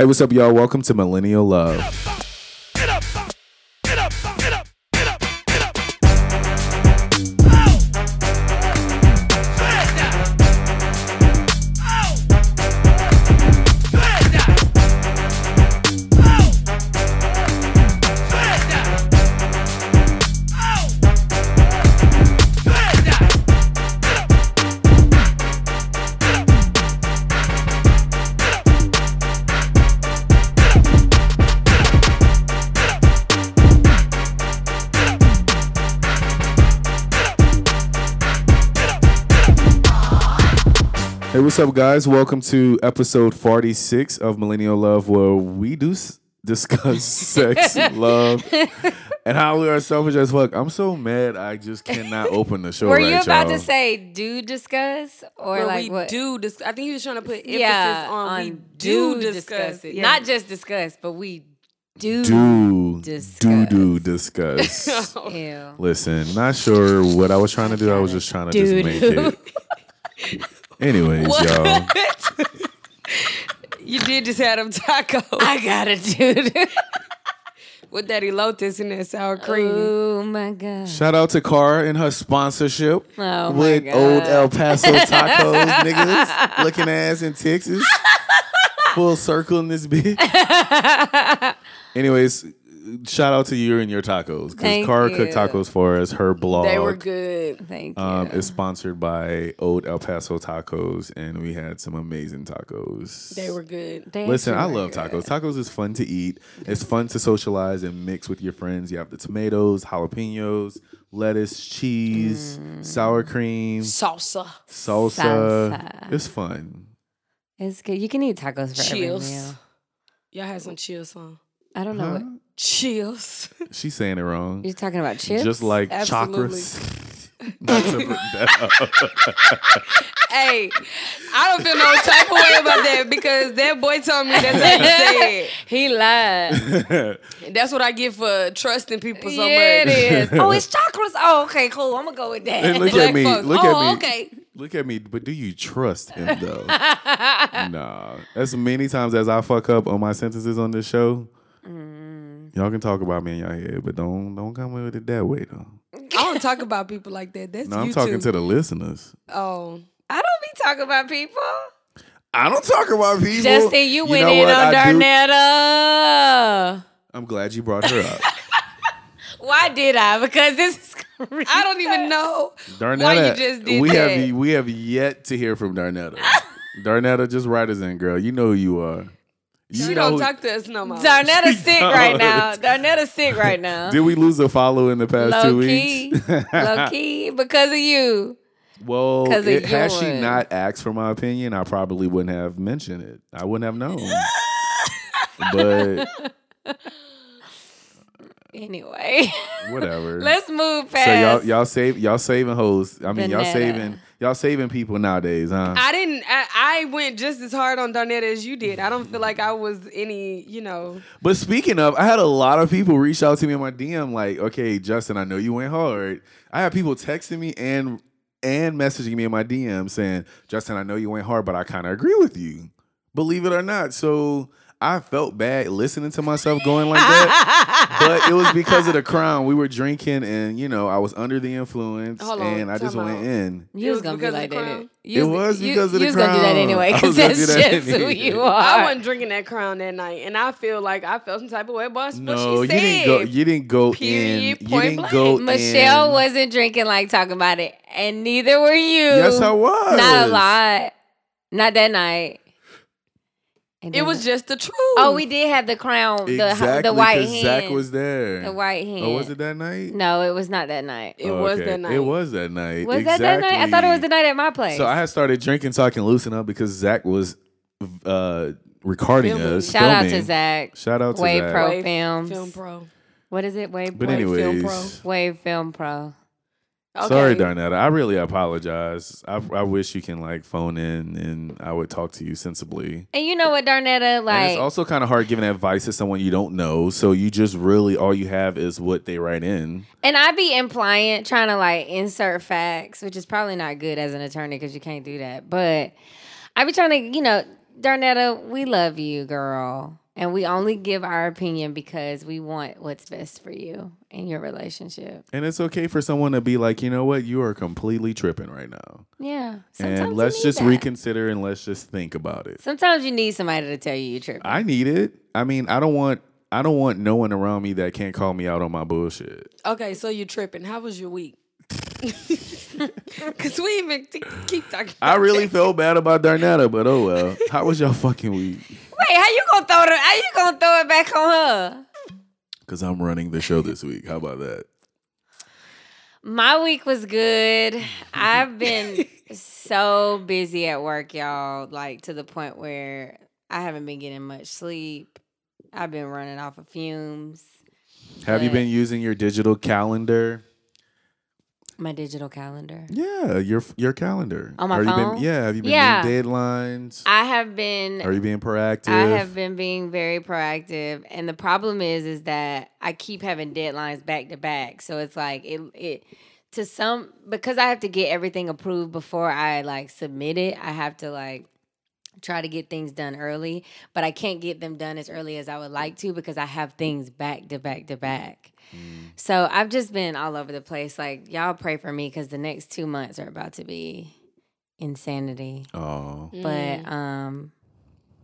Hey, what's up, y'all? Welcome to Millennial Love. Up, guys? Welcome to episode 46 of Millennial Love, where we do s- discuss sex, love, and how we are selfish as fuck. I'm so mad I just cannot open the show Were right, you about y'all. to say do discuss or Where like we what? do discuss? I think he was trying to put emphasis yeah, on, we do discuss, it. Yeah. Not just discuss, but we do. do, discuss. do, do, discuss. Oh. Ew. Listen, not sure what I was trying to do. I was just trying to just make it. Anyways, y'all. you did just have them tacos I got it, dude. with that elotes and that sour cream. oh my god. Shout out to Cara and her sponsorship Oh my with God. old El Paso tacos, niggas. Looking ass in Texas. Full circle in this bitch. Anyways, shout out to you and your tacos. Because Thank Cara you. cooked tacos for us. Her blog They were good. Thank you. um, is sponsored by Old El Paso Tacos, and we had some amazing tacos. They were good. They Listen, I love good. tacos. Tacos is fun to eat. It's fun to socialize and mix with your friends. You have the tomatoes, jalapenos, lettuce, cheese, Mm. sour cream, Salsa. salsa. Salsa. It's fun. It's good. You can eat tacos for every meal. Y'all had some chills on. I don't know what Huh? Chills. She's saying it wrong. you're talking about. Chips. Just like Absolutely. chakras. Not to put that up. hey, I don't feel no type of way about that because that boy told me that's how he said. he lied. That's what I get for trusting people so yeah, much. it is. Oh, it's chakras. Oh, okay, cool. I'm gonna go with that. And look Black at me. folks. Look oh, at me. okay. Look at me. But do you trust him though? nah. As many times as I fuck up on my sentences on this show. Y'all can talk about me in your head, but don't don't come with it that way though. I don't talk about people like that. That's No, I'm you talking to the listeners. Oh. I don't be talking about people. I don't talk about people. Justin, you, went in what? on I do- Darnetta. I'm glad you brought her up. Why did I? Because this is I don't even know Darnetta, why you just did we that. have we have yet to hear from Darnetta. Darnetta, just write us in, girl. You know who you are. You She don't who- talk to us no more. Darnetta's sick right now. don't. Darnetta's sick right now. Did we lose a follow in the past two Low key, weeks? low key, because of you. Well, 'Cause of it, had she not asked for my opinion, I probably wouldn't have mentioned it. I wouldn't have known. but Anyway, whatever. let's move past. so y'all y'all save y'all saving hoes. I mean y'all saving y'all saving people nowadays, huh? I didn't. I, I went just as hard on Darnetta as you did. I don't feel like I was any. You know. But speaking of, I had a lot of people reach out to me in my DM like, okay, Justin, I know you went hard. I had people texting me and and messaging me in my DM saying, Justin, I know you went hard, but I kind of agree with you. Believe it or not. So I felt bad listening to myself going like that. but it was because of the crown. We were drinking and you know, I was under the influence Hold on, and I just went out. in. you was was gonna be because of like the that. crown? You It was because of the you the was gonna do that crown. anyway I because was gonna that's do that just who anyway. you I are. wasn't drinking that crown that night, and I feel like I felt some type of way about what No, she you said. didn't go. You didn't go Period, in. point you didn't go blank. Michelle in. wasn't drinking like talking about it, and neither were you. Yes, I was. Not a lot. Not that night. And it then- was just the truth. Oh, we did have the crown, the Exactly, the white 'cause hand. Zach was there. the white hand. Oh, was it that night? No, it was not that night. It Oh, was okay. that night. It was that night. Was that that night? I thought it was the night at my place. So I had started drinking so I can loosen up because Zach was uh, recording Filming. us. Shout out to. Zach. Shout out to Wave Zach. Pro Wave Films. Film Pro. What is it? Wave But Pro? Wave Film anyways, Pro. Wave Film Pro. Okay. sorry, Darnetta. I really apologize. I, I wish you can like phone in and I would talk to you sensibly. And you know what, Darnetta? and Like, it's also kind of hard giving advice to someone you don't know. So you just really all you have is what they write in. and I'd be implying, trying to like insert facts, which is probably not good as an attorney because you can't do that. But I'd be trying to, you know, Darnetta, we love you, girl. And we only give our opinion because we want what's best for you in your relationship. And it's okay for someone to be like, you know what, you are completely tripping right now. Yeah. Sometimes and let's just that. reconsider and let's just think about it. Sometimes you need somebody to tell you you're tripping. I need it. I mean, I don't want I don't want no one around me that can't call me out on my bullshit. Okay, so you're tripping. How was your week? Because we even t- keep talking. I really it. felt bad about Darnetta, but oh well. How was y'all fucking week? Wait, how you gonna throw it? How you gonna throw it back on her? Because I'm running the show this week. How about that? My week was good. I've been so busy at work, y'all, like to the point where I haven't been getting much sleep. I've been running off of fumes. Have you been using your digital calendar? My digital calendar. Yeah, your your calendar. On my Are you phone? been, yeah, have you been Yeah. deadlines? I have been Are you being proactive? I have been being very proactive, and the problem is, is that I keep having deadlines back to back. So it's like it, it to some because I have to get everything approved before I like submit it. I have to like try to get things done early, but I can't get them done as early as I would like to because I have things back to back to back. So I've just been all over the place. Like y'all pray for me because the next two months are about to be insanity. Oh. But um,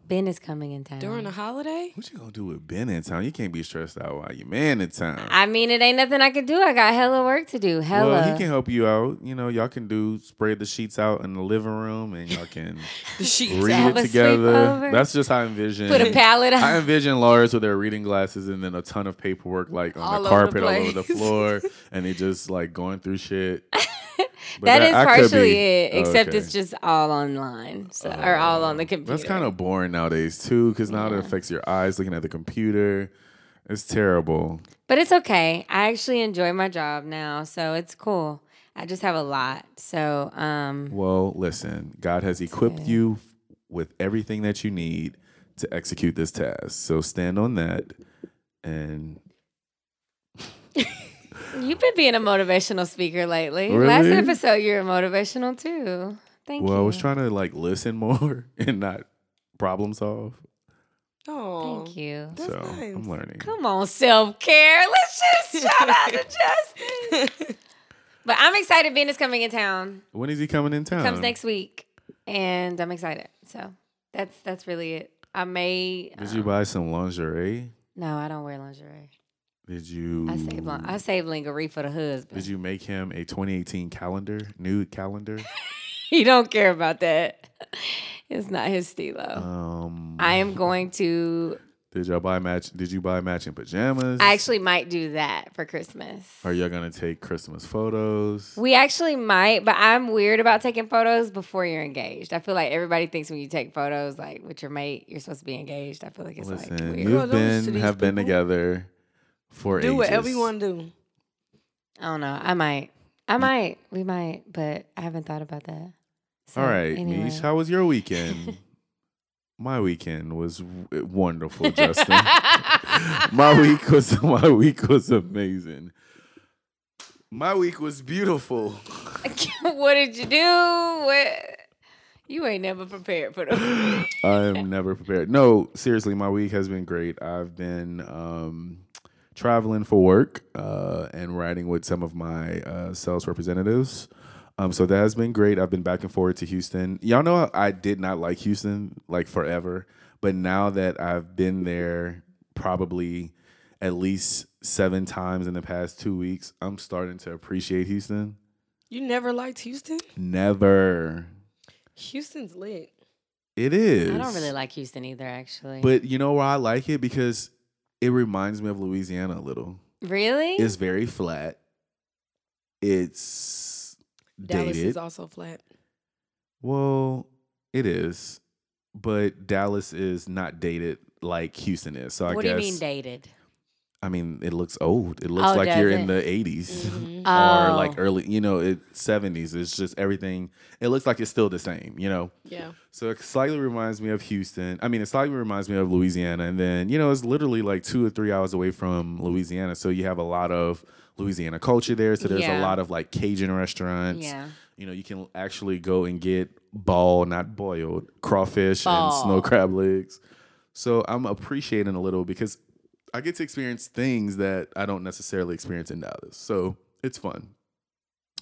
Ben is coming in town During the holiday? What you gonna do with Ben in town? You can't be stressed out while your man in town. I mean, it ain't nothing I can do. I got hella work to do. Hella. Well, he can help you out. You know, y'all can do spread the sheets out in the living room, and y'all can The sheets. read have it together. That's just how I envision. Put a pallet I on. envision Lars with their reading glasses and then a ton of paperwork like on All the over the carpet, all over the floor, and they just like going through shit. But that is I partially be- it, Oh, except okay. it's just all online, so or all on the computer. That's kind of boring nowadays too, because now it affects your eyes looking at the computer. It's terrible. But it's okay. I actually enjoy my job now, so it's cool. I just have a lot. So, um, Well, listen, God has equipped you with everything that you need to execute this task. So stand on that and you've been being a motivational speaker lately. Really? Last episode, you were motivational too. Thank well, you. Well, I was trying to like listen more and not problem solve. Oh, Thank you. That's so nice. I'm learning. Come on, self care. Let's just shout out to Justin. But I'm excited. Ben is coming in town. When is he coming in town? He Comes next week, and I'm excited. So that's that's really it. I may. Did you um, buy some lingerie? No, I don't wear lingerie. Did you? I save lin- I save lingerie for the husband. Did you make him a 2018 calendar, nude calendar? he don't care about that. It's not his stilo. Um, I am going to. Did y'all buy match? Did you buy matching pajamas? I actually might do that for Christmas. Are y'all gonna take Christmas photos? We actually might, but I'm weird about taking photos before you're engaged. I feel like everybody thinks when you take photos, like with your mate, you're supposed to be engaged. I feel like it's like Listen, weird. you've Girl, those to been these have been together for do ages. whatever you want to do. I don't know. I might. I might. We might, but I haven't thought about that. So, All right, anyway. Mish, how was your weekend? my weekend was w- wonderful, Justin. my week was my week was amazing. My week was beautiful. what did you do? What? You ain't never prepared for them. I am never prepared. No, seriously, my week has been great. I've been um, traveling for work uh, and riding with some of my uh, sales representatives. Um, so that has been great. I've been back and forth to Houston. Y'all know I did not like Houston like forever, but now that I've been there probably at least seven times in the past two weeks, I'm starting to appreciate Houston. You never liked Houston? Never. Houston's lit. It is. I don't really like Houston either, actually. But you know why I like it? Because it reminds me of Louisiana a little. really? It's very flat. It's Dallas dated. is also flat. well, it is. But Dallas is not dated like Houston is. So I what guess do you mean dated? I mean it looks old. It looks Oh, like you're does in the 80s Mhm. or Oh. like early, you know, it 70s. It's just everything. It looks like it's still the same, you know. Yeah. So it slightly reminds me of Houston. I mean, it slightly reminds me of Louisiana. And then, you know, it's literally like two or three hours away from Louisiana. So you have a lot of Louisiana culture there. So there's Yeah. a lot of like Cajun restaurants. Yeah. You know, you can actually go and get ball, not boiled, crawfish Ball. and snow crab legs. So I'm appreciating a little because I get to experience things that I don't necessarily experience in Dallas. So it's fun.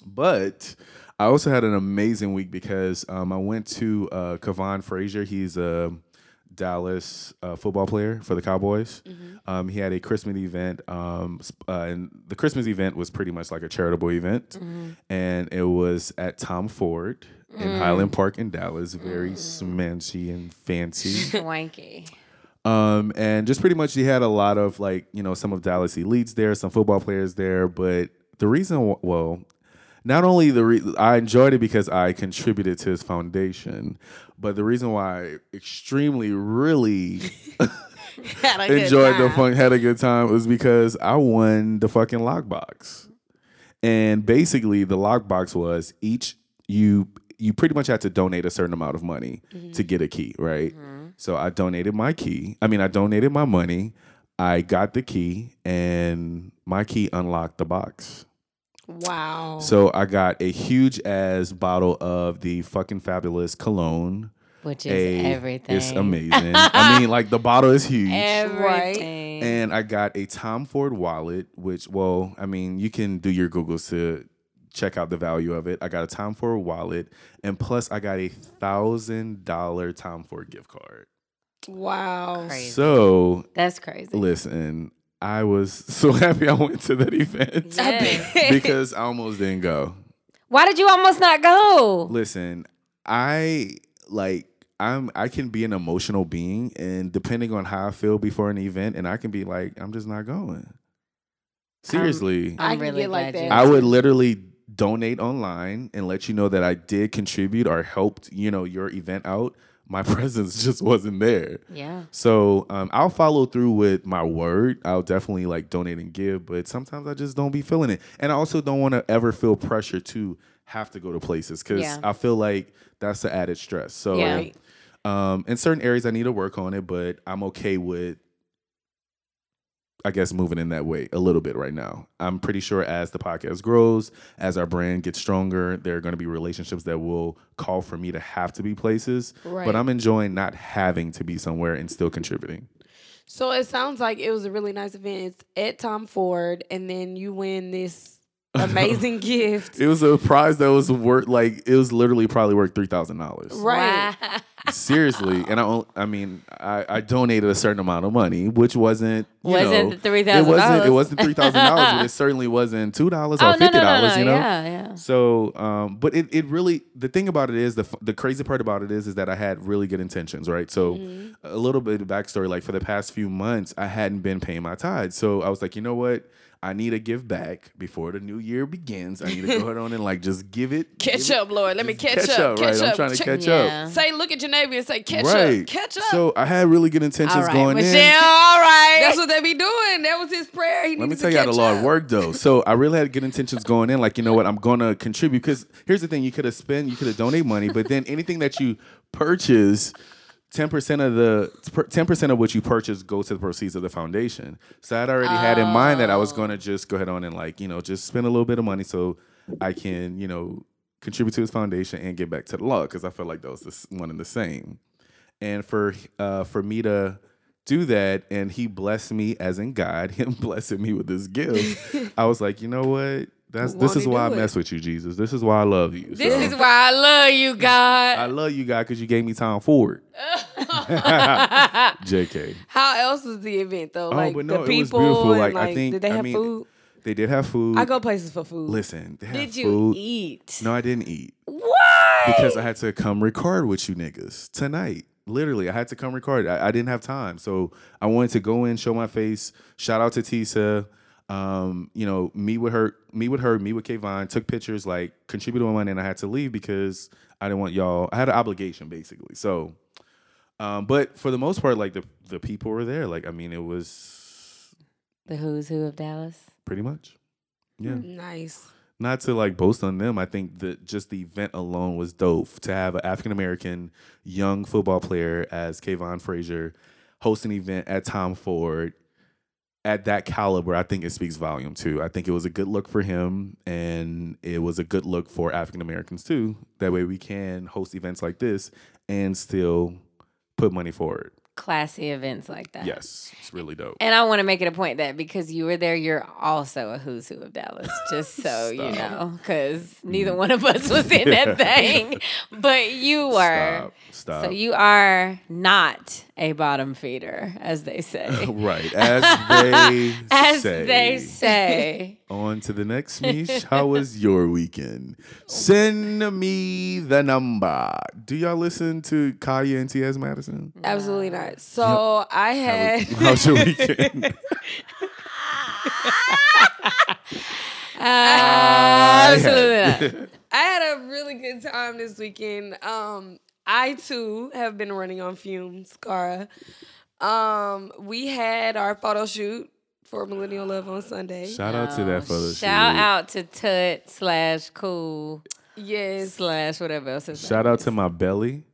But I also had an amazing week because um, I went to uh, Kavon Frazier. He's a Dallas uh, football player for the Cowboys. Um, he had a Christmas event, um, uh, and the Christmas event was pretty much like a charitable event, and it was at Tom Ford in Highland Park in Dallas. Very smanchy and fancy. Swanky. Um, and just pretty much he had a lot of like, you know, some of Dallas elites there, some football players there. But the reason, well, not only the re- I enjoyed it because I contributed to his foundation, but the reason why I extremely really enjoyed the fun, had a good time was because I won the fucking lockbox. And basically, the lockbox was each you you pretty much had to donate a certain amount of money to get a key, right? So I donated my key. I mean, I donated my money. I got the key, and my key unlocked the box. Wow. So I got a huge ass bottle of the fucking fabulous cologne. Which is A- everything. It's amazing. I mean, like the bottle is huge. Everything. And I got a Tom Ford wallet, which, well, I mean, you can do your Googles to check out the value of it. I got a Tom Ford wallet, and plus, I got a thousand dollar Tom Ford gift card. wow. Crazy. So, That's crazy. listen, I was so happy I went to that event Yes. because I almost didn't go. Why did you almost not go? Listen, I like I'm I can be an emotional being and depending on how I feel before an event and I can be like I'm just not going. Seriously. I I'm really get like that. I would literally donate online and let you know that I did contribute or helped, you know, your event out. My presence just wasn't there. Yeah. So um, I'll follow through with my word. I'll definitely like donate and give, but sometimes I just don't be feeling it. And I also don't want to ever feel pressure to have to go to places because Yeah. I feel like that's the added stress. So Yeah. um, in certain areas, I need to work on it, but I'm okay with, I guess, moving in that way a little bit right now. I'm pretty sure as the podcast grows, as our brand gets stronger, there are going to be relationships that will call for me to have to be places. Right. But I'm enjoying not having to be somewhere and still contributing. So it sounds like it was a really nice event. It's at Tom Ford, and then you win this amazing gift. It was a prize that was worth like it was literally probably worth three thousand dollars. Right. Wow. Seriously, and I, I mean, I, I donated a certain amount of money, which wasn't you Wasn't know, $3,000. It wasn't. It wasn't three thousand dollars, but it certainly wasn't two dollars or Oh no fifty no no dollars. no! You know. Yeah yeah. So, um, but it, it really the thing about it is the the crazy part about it is is that I had really good intentions, right? So, a little bit of backstory, like for the past few months, I hadn't been paying my tithes, so I was like, you know what? I need to give back before the new year begins. I need to go ahead on and like just give it. Catch give it- up, Lord. Let me just catch, up. Catch right? I'm trying to catch Yeah. up. Say, look at your neighbor and say, catch right. up. Catch up. So I had really good intentions All right, going Michelle. in. All right. That's what they be doing. That was his prayer. He Let me tell to you how the catch Lord up. worked though. So I really had good intentions going in. Like, you know what, I'm gonna contribute. Because here's the thing, you could have spent, you could have donate money, but then anything that you purchase, 10% of the 10% of what you purchase goes to the proceeds of the foundation. So I'd already had in mind that I was gonna just go ahead on and like, you know, just spend a little bit of money so I can, you know, contribute to his foundation and get back to the law. Because I felt like that was the, one and the same. And for uh for me to do that and he blessed me as in God, him blessing me with this gift. I was like, you know what? That's this is why I it? mess with you, Jesus. This is why I love you. This So, is why I love you, God. I love you, God, because you gave me Tom Ford. JK. How else was the event though? Oh, Like but no, the it was people. beautiful. Like, like, I think did they I have mean, food? They did have food. I go places for food. Listen, they had Did you food. eat? No, I didn't eat. Why? because I had to come record with you niggas tonight. Literally, I had to come record. I, I didn't have time, so I wanted to go in, show my face. Shout out to Tisa. Um, you know, me with her, me with her, me with Kavon. Took pictures, like contributed my money, and I had to leave because I didn't want y'all. I had an obligation, basically. So, um, but for the most part, like the the people were there. Like, I mean, it was the who's who of Dallas. pretty much. Yeah. Nice. not to like boast on them. I think that just the event alone was dope to have an African American young football player as Kavon Frazier host an event at Tom Ford. At that caliber, I think it speaks volume too. I think it was a good look for him, and it was a good look for African Americans too. That way, we can host events like this and still put money forward. Classy events like that. Yes, it's really dope. And I want to make it a point that because you were there, you're also a who's who of Dallas, just so you know, because mm. neither one of us was in that thing, but you were. Stop. Stop. So you are not a bottom feeder, as they say. right as they as say. they say. On to the next, Mish. How was your weekend? Send me the number. Do y'all listen to Kaya and T.S. Madison? Absolutely not. So I had. How's your weekend? Absolutely not. I had a really good time this weekend. Um, I too have been running on fumes, Cara. Um, we had our photo shoot for Millennial Love on Sunday. Shout out to that photo shoot. Shout out to Tut slash Cool yes. slash whatever else. His Shout out is. to my belly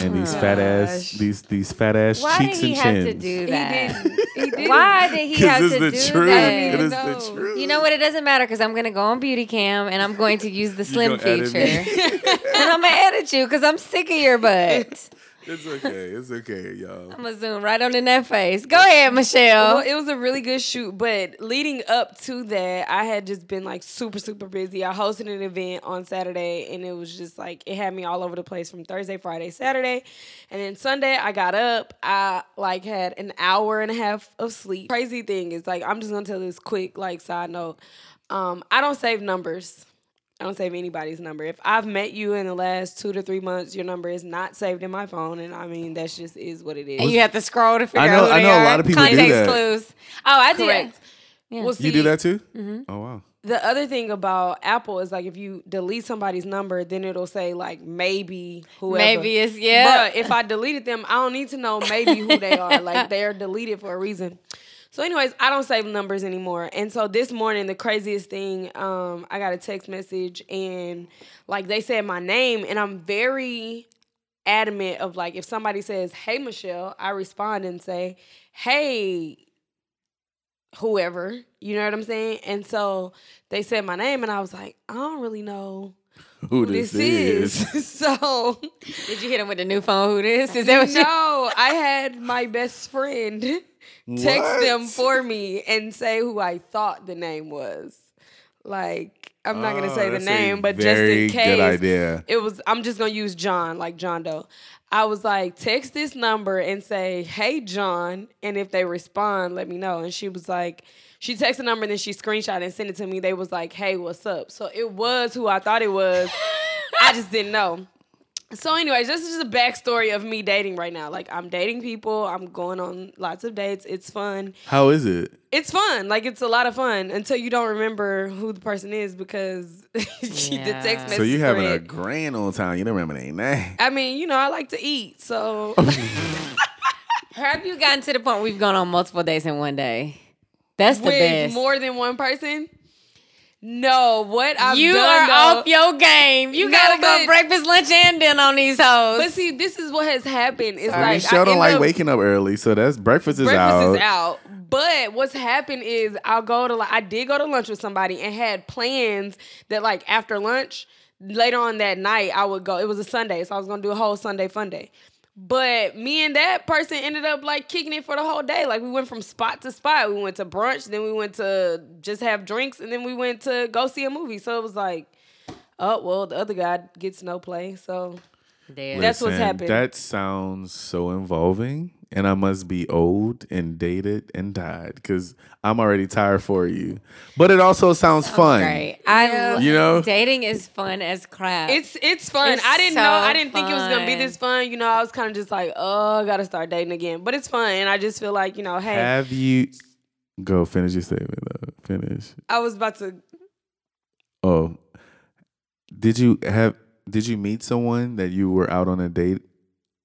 and these fat ass these these fat ass Why did cheeks he and have to chins. do He that? didn't. He didn't. Why did he have Because to it's the do truth. that? It is No. the truth. You know what? It doesn't matter because I'm gonna go on Beauty Cam and I'm going to use the slim feature, and I'm gonna edit you because I'm sick of your butt. It's okay. It's okay, y'all. I'm gonna zoom right on in that face. Go ahead, Michelle. Well, it was a really good shoot, but leading up to that, I had just been like super, super busy. I hosted an event on Saturday, and it was just like it had me all over the place from Thursday, Friday, Saturday, and then Sunday. I got up. I like had an hour and a half of sleep. Crazy thing is like I'm just gonna tell this quick like side note. Um, I don't save numbers. I don't save anybody's number. If I've met you in the last two to three months, your number is not saved in my phone, and I mean that's just is what it is. and you have to scroll to figure I know- out who I they know a are. lot of people do Context that. clues. Oh, I did. Correct. Yeah. Well, You do that too? Mm-hmm. Oh wow. The other thing about Apple is like if you delete somebody's number, then it'll say like maybe whoever. Maybe it's yeah. But if I deleted them, I don't need to know maybe who they are. Like they're deleted for a reason. So, anyways, I don't save numbers anymore. And so this morning, the craziest thing, um, I got a text message and like they said my name, and I'm very adamant of like if somebody says, Hey Michelle, I respond and say, Hey, whoever. You know what I'm saying? And so they said my name, and I was like, I don't really know Who who this, this, is? is. so Did you hit him with the new phone? Who this? Is that what you? no, I had my best friend text What? them for me and say who I thought the name was. Like, I'm not gonna Oh, say the name, but just in case, idea. it was. I'm just gonna use John, like John Doe. I was like, text this number and say, "Hey John," and if they respond, let me know. And she was like, she texted the number and then she screenshot and sent it to me. They was like, "Hey, what's up?" So it was who I thought it was. I just didn't know. So, anyways, this is just a backstory of me dating right now. Like, I'm dating people. I'm going on lots of dates. It's fun. How is it? It's fun. Like, it's a lot of fun until you don't remember who the person is because she the Yeah. text message. So you having a grand old time. You don't remember their name. I mean, you know, I like to eat, so Have you gotten to the point where we've gone on multiple dates in one day? That's the with best. more than one person. No, what I've you done are though, off your game. You No, gotta go but- breakfast, lunch, and dinner on these hoes. But see, this is what has happened. It's I like mean, Michelle don't like up- waking up early, so that's breakfast is breakfast out. Breakfast is out. But what's happened is I'll go to like I did go to lunch with somebody and had plans that like after lunch later on that night I would go. It was a Sunday, so I was gonna do a whole Sunday fun day. But me and that person ended up like kicking it for the whole day. Like we went from spot to spot. We went to brunch, then we went to just have drinks, and then we went to go see a movie. So it was like, oh well, the other guy gets no play. So Damn. That's what's happened. That sounds so involving, and I must be old and dated and died because I'm already tired for you. But it also sounds fun. Great. I You know? dating is fun as crap. It's it's fun. It's I didn't so know. I didn't think it was gonna be this fun. You know, I was kind of just like, oh, I gotta start dating again. But it's fun, and I just feel like you know, hey, Have you go finish your statement though? Finish. I was about to. Oh, did you have? Did you meet someone that you were out on a date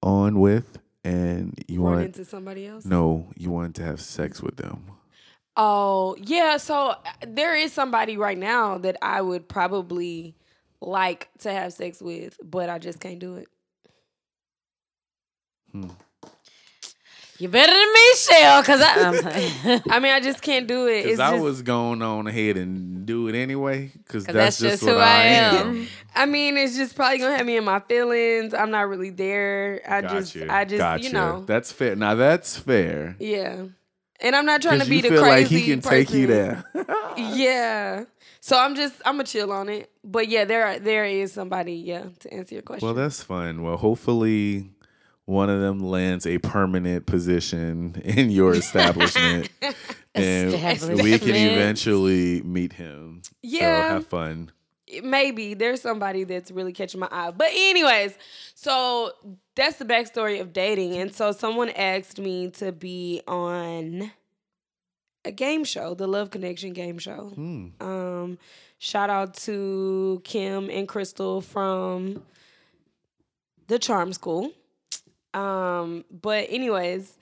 on with, and you run wanted? into somebody else. No, you wanted to have sex with them. Oh yeah, so uh, there is somebody right now that I would probably like to have sex with, but I just can't do it. You better than me, Shell, because I. Um, I mean, I just can't do it. Because I just, was going on ahead and do it anyway. because that's, that's just, just what who I I am. am. I mean, it's just probably gonna have me in my feelings. I'm not really there. I Gotcha. just, I just, gotcha. you know, That's fair. Now that's fair. yeah. And I'm not trying to be you the feel crazy like he can take you person. there. Yeah. So I'm just, I'm gonna chill on it. But yeah, there, there is somebody. Yeah, to answer your question. well, that's fun. Well, hopefully one of them lands a permanent position in your establishment. and we can eventually meet him. Yeah. So have fun. maybe there's somebody that's really catching my eye. But anyways, so that's the backstory of dating. And so someone asked me to be on a game show, the Love Connection game show. Hmm. Um, shout out to Kim and Crystal from the Charm School. Um, but anyways,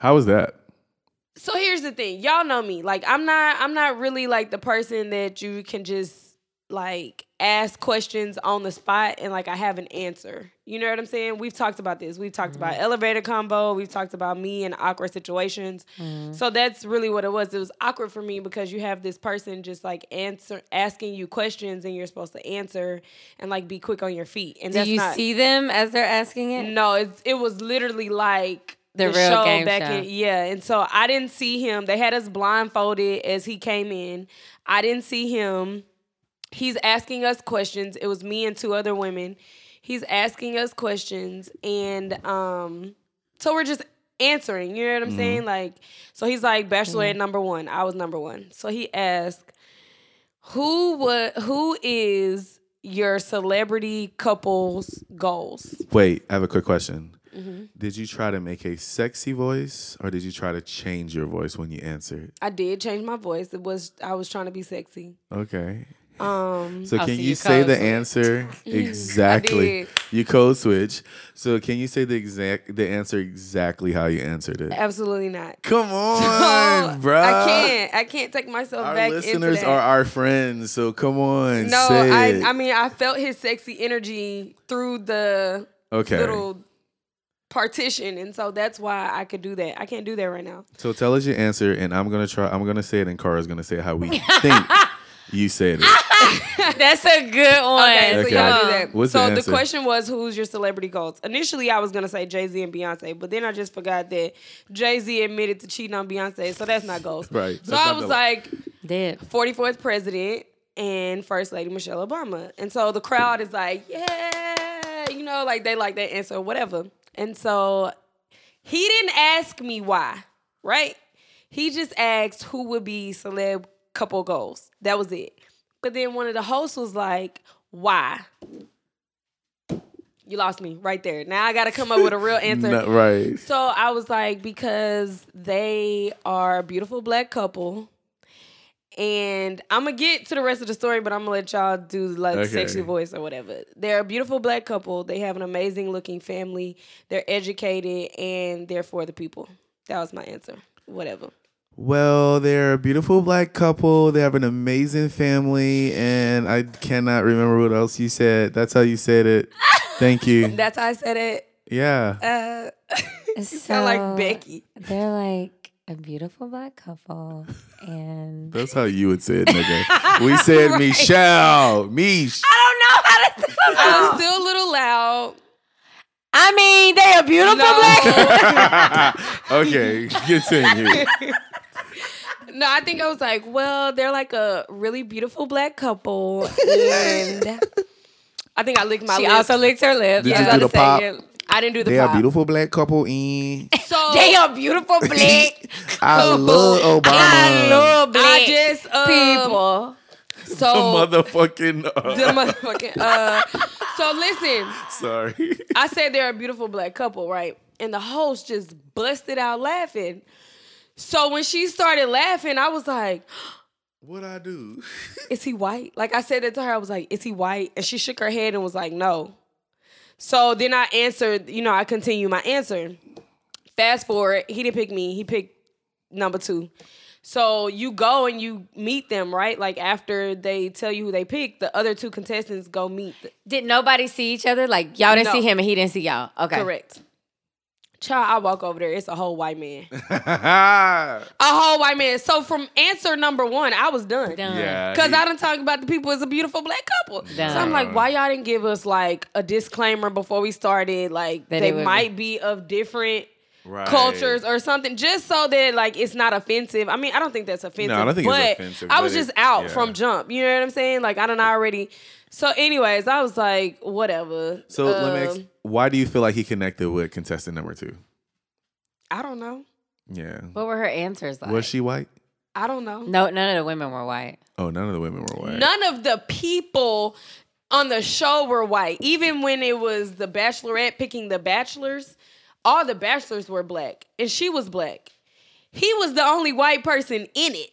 How was that? so here's the thing y'all know me like i'm not i'm not really like the person that you can just like ask questions on the spot and like i have an answer you know what i'm saying we've talked about this we've talked about mm-hmm. elevator combo we've talked about me and awkward situations mm-hmm. so that's really what it was it was awkward for me because you have this person just like answer asking you questions and you're supposed to answer and like be quick on your feet and Do that's you not see them as they're asking it? no, it's, it was literally like The real game show. in yeah. And so I didn't see him. They had us blindfolded as he came in. I didn't see him. He's asking us questions. It was me and two other women. He's asking us questions and um so we're just answering, you know what I'm saying? Like so he's like bachelorette number 1. I was number 1. So he asked who would who is your celebrity couple's goals? Wait, I have a quick question. Mm-hmm. Did you try to make a sexy voice or did you try to change your voice when you answered? I did change my voice. It was I was trying to be sexy. Okay. Um, So can you you say the code answer exactly? You code switch. So can you say the exact the answer exactly how you answered it? absolutely not. Come on, bro. I can't. I can't take myself Our back into listeners that. are our friends, so come on. no, say I. it. I mean, I felt his sexy energy through the okay. little partition, and so that's why I could do that. I can't do that right now. So tell us your answer, and I'm gonna try. I'm gonna say it, and Cara's gonna say how we think you said it. That's a good one. Okay, so Okay. y'all do that. What's so the the, question was, who's your celebrity goals? Initially, I was gonna say Jay Z and Beyonce, but then I just forgot that Jay Z admitted to cheating on Beyonce, so that's not goals. Right. So I was the- like, Did. 44th president and First Lady Michelle Obama. And so the crowd is like, yeah, you know, like they like that answer or whatever. And so he didn't ask me why, right? He just asked who would be celeb couple goals. That was it. But then one of the hosts was like, why? You lost me right there. Now I got to come up with a real answer. No, right. So I was like, because they are a beautiful black couple. And I'm gonna get to the rest of the story, but I'm gonna let y'all do like Okay. sexy voice or whatever. They're a beautiful black couple. They have an amazing looking family. They're educated and they're for the people. That was my answer. Whatever. Well, they're a beautiful black couple. They have an amazing family, and I cannot remember what else you said. That's how you said it. Thank you. That's how I said it. Yeah. Uh, you sound like Becky. They're like a beautiful black couple, and That's how you would say it, nigga. We said Right. Michelle. Mish. I don't know how to do I'm still a little loud. I mean, they are beautiful No. black. okay, continue. No, I think I was like, well, they're like a really beautiful black couple, and I think I licked my She lips. also licked her lips. Did I you was do the pop? it. I didn't do the They are pop. beautiful black couple. In So They are beautiful black. I love Obama. I love black I just um, people. So the motherfucking. the Uh, motherfucking. Uh, so listen, sorry. I said they're a beautiful black couple, right? And the host just busted out laughing. So when she started laughing, I was like, What I do? is he white? Like I said that to her, I was like, is he white? And she shook her head and was like, no. So then I answered, you know, I continue my answer. Fast forward, he didn't pick me, he picked number two. So you go and you meet them, right? Like after they tell you who they picked, the other two contestants go meet. The, Did nobody see each other? Like y'all didn't No. see him and he didn't see y'all. Okay. Correct. Child, I walk over there. It's a whole white man. A whole white man. So from answer number one, I was done. Done. Cause he- I done talk about the people as a beautiful black couple. Done. So I'm like, why y'all didn't give us like a disclaimer before we started? Like That they it be- might be of different Right. cultures or something, just so that like it's not offensive. I mean, I don't think that's offensive. No, I don't think it's but offensive, I was but just it- out yeah. from jump. You know what I'm saying? Like I don't already. So, anyways, I was like, whatever. So let me ask, Um, why do you feel like he connected with contestant number two? I don't know. Yeah. What were her answers like? Was she white? I don't know. No, none of the women were white. Oh, none of the women were white. None of the people on the show were white. Even when it was the Bachelorette picking the bachelors, all the bachelors were black, and she was black. He was the only white person in it.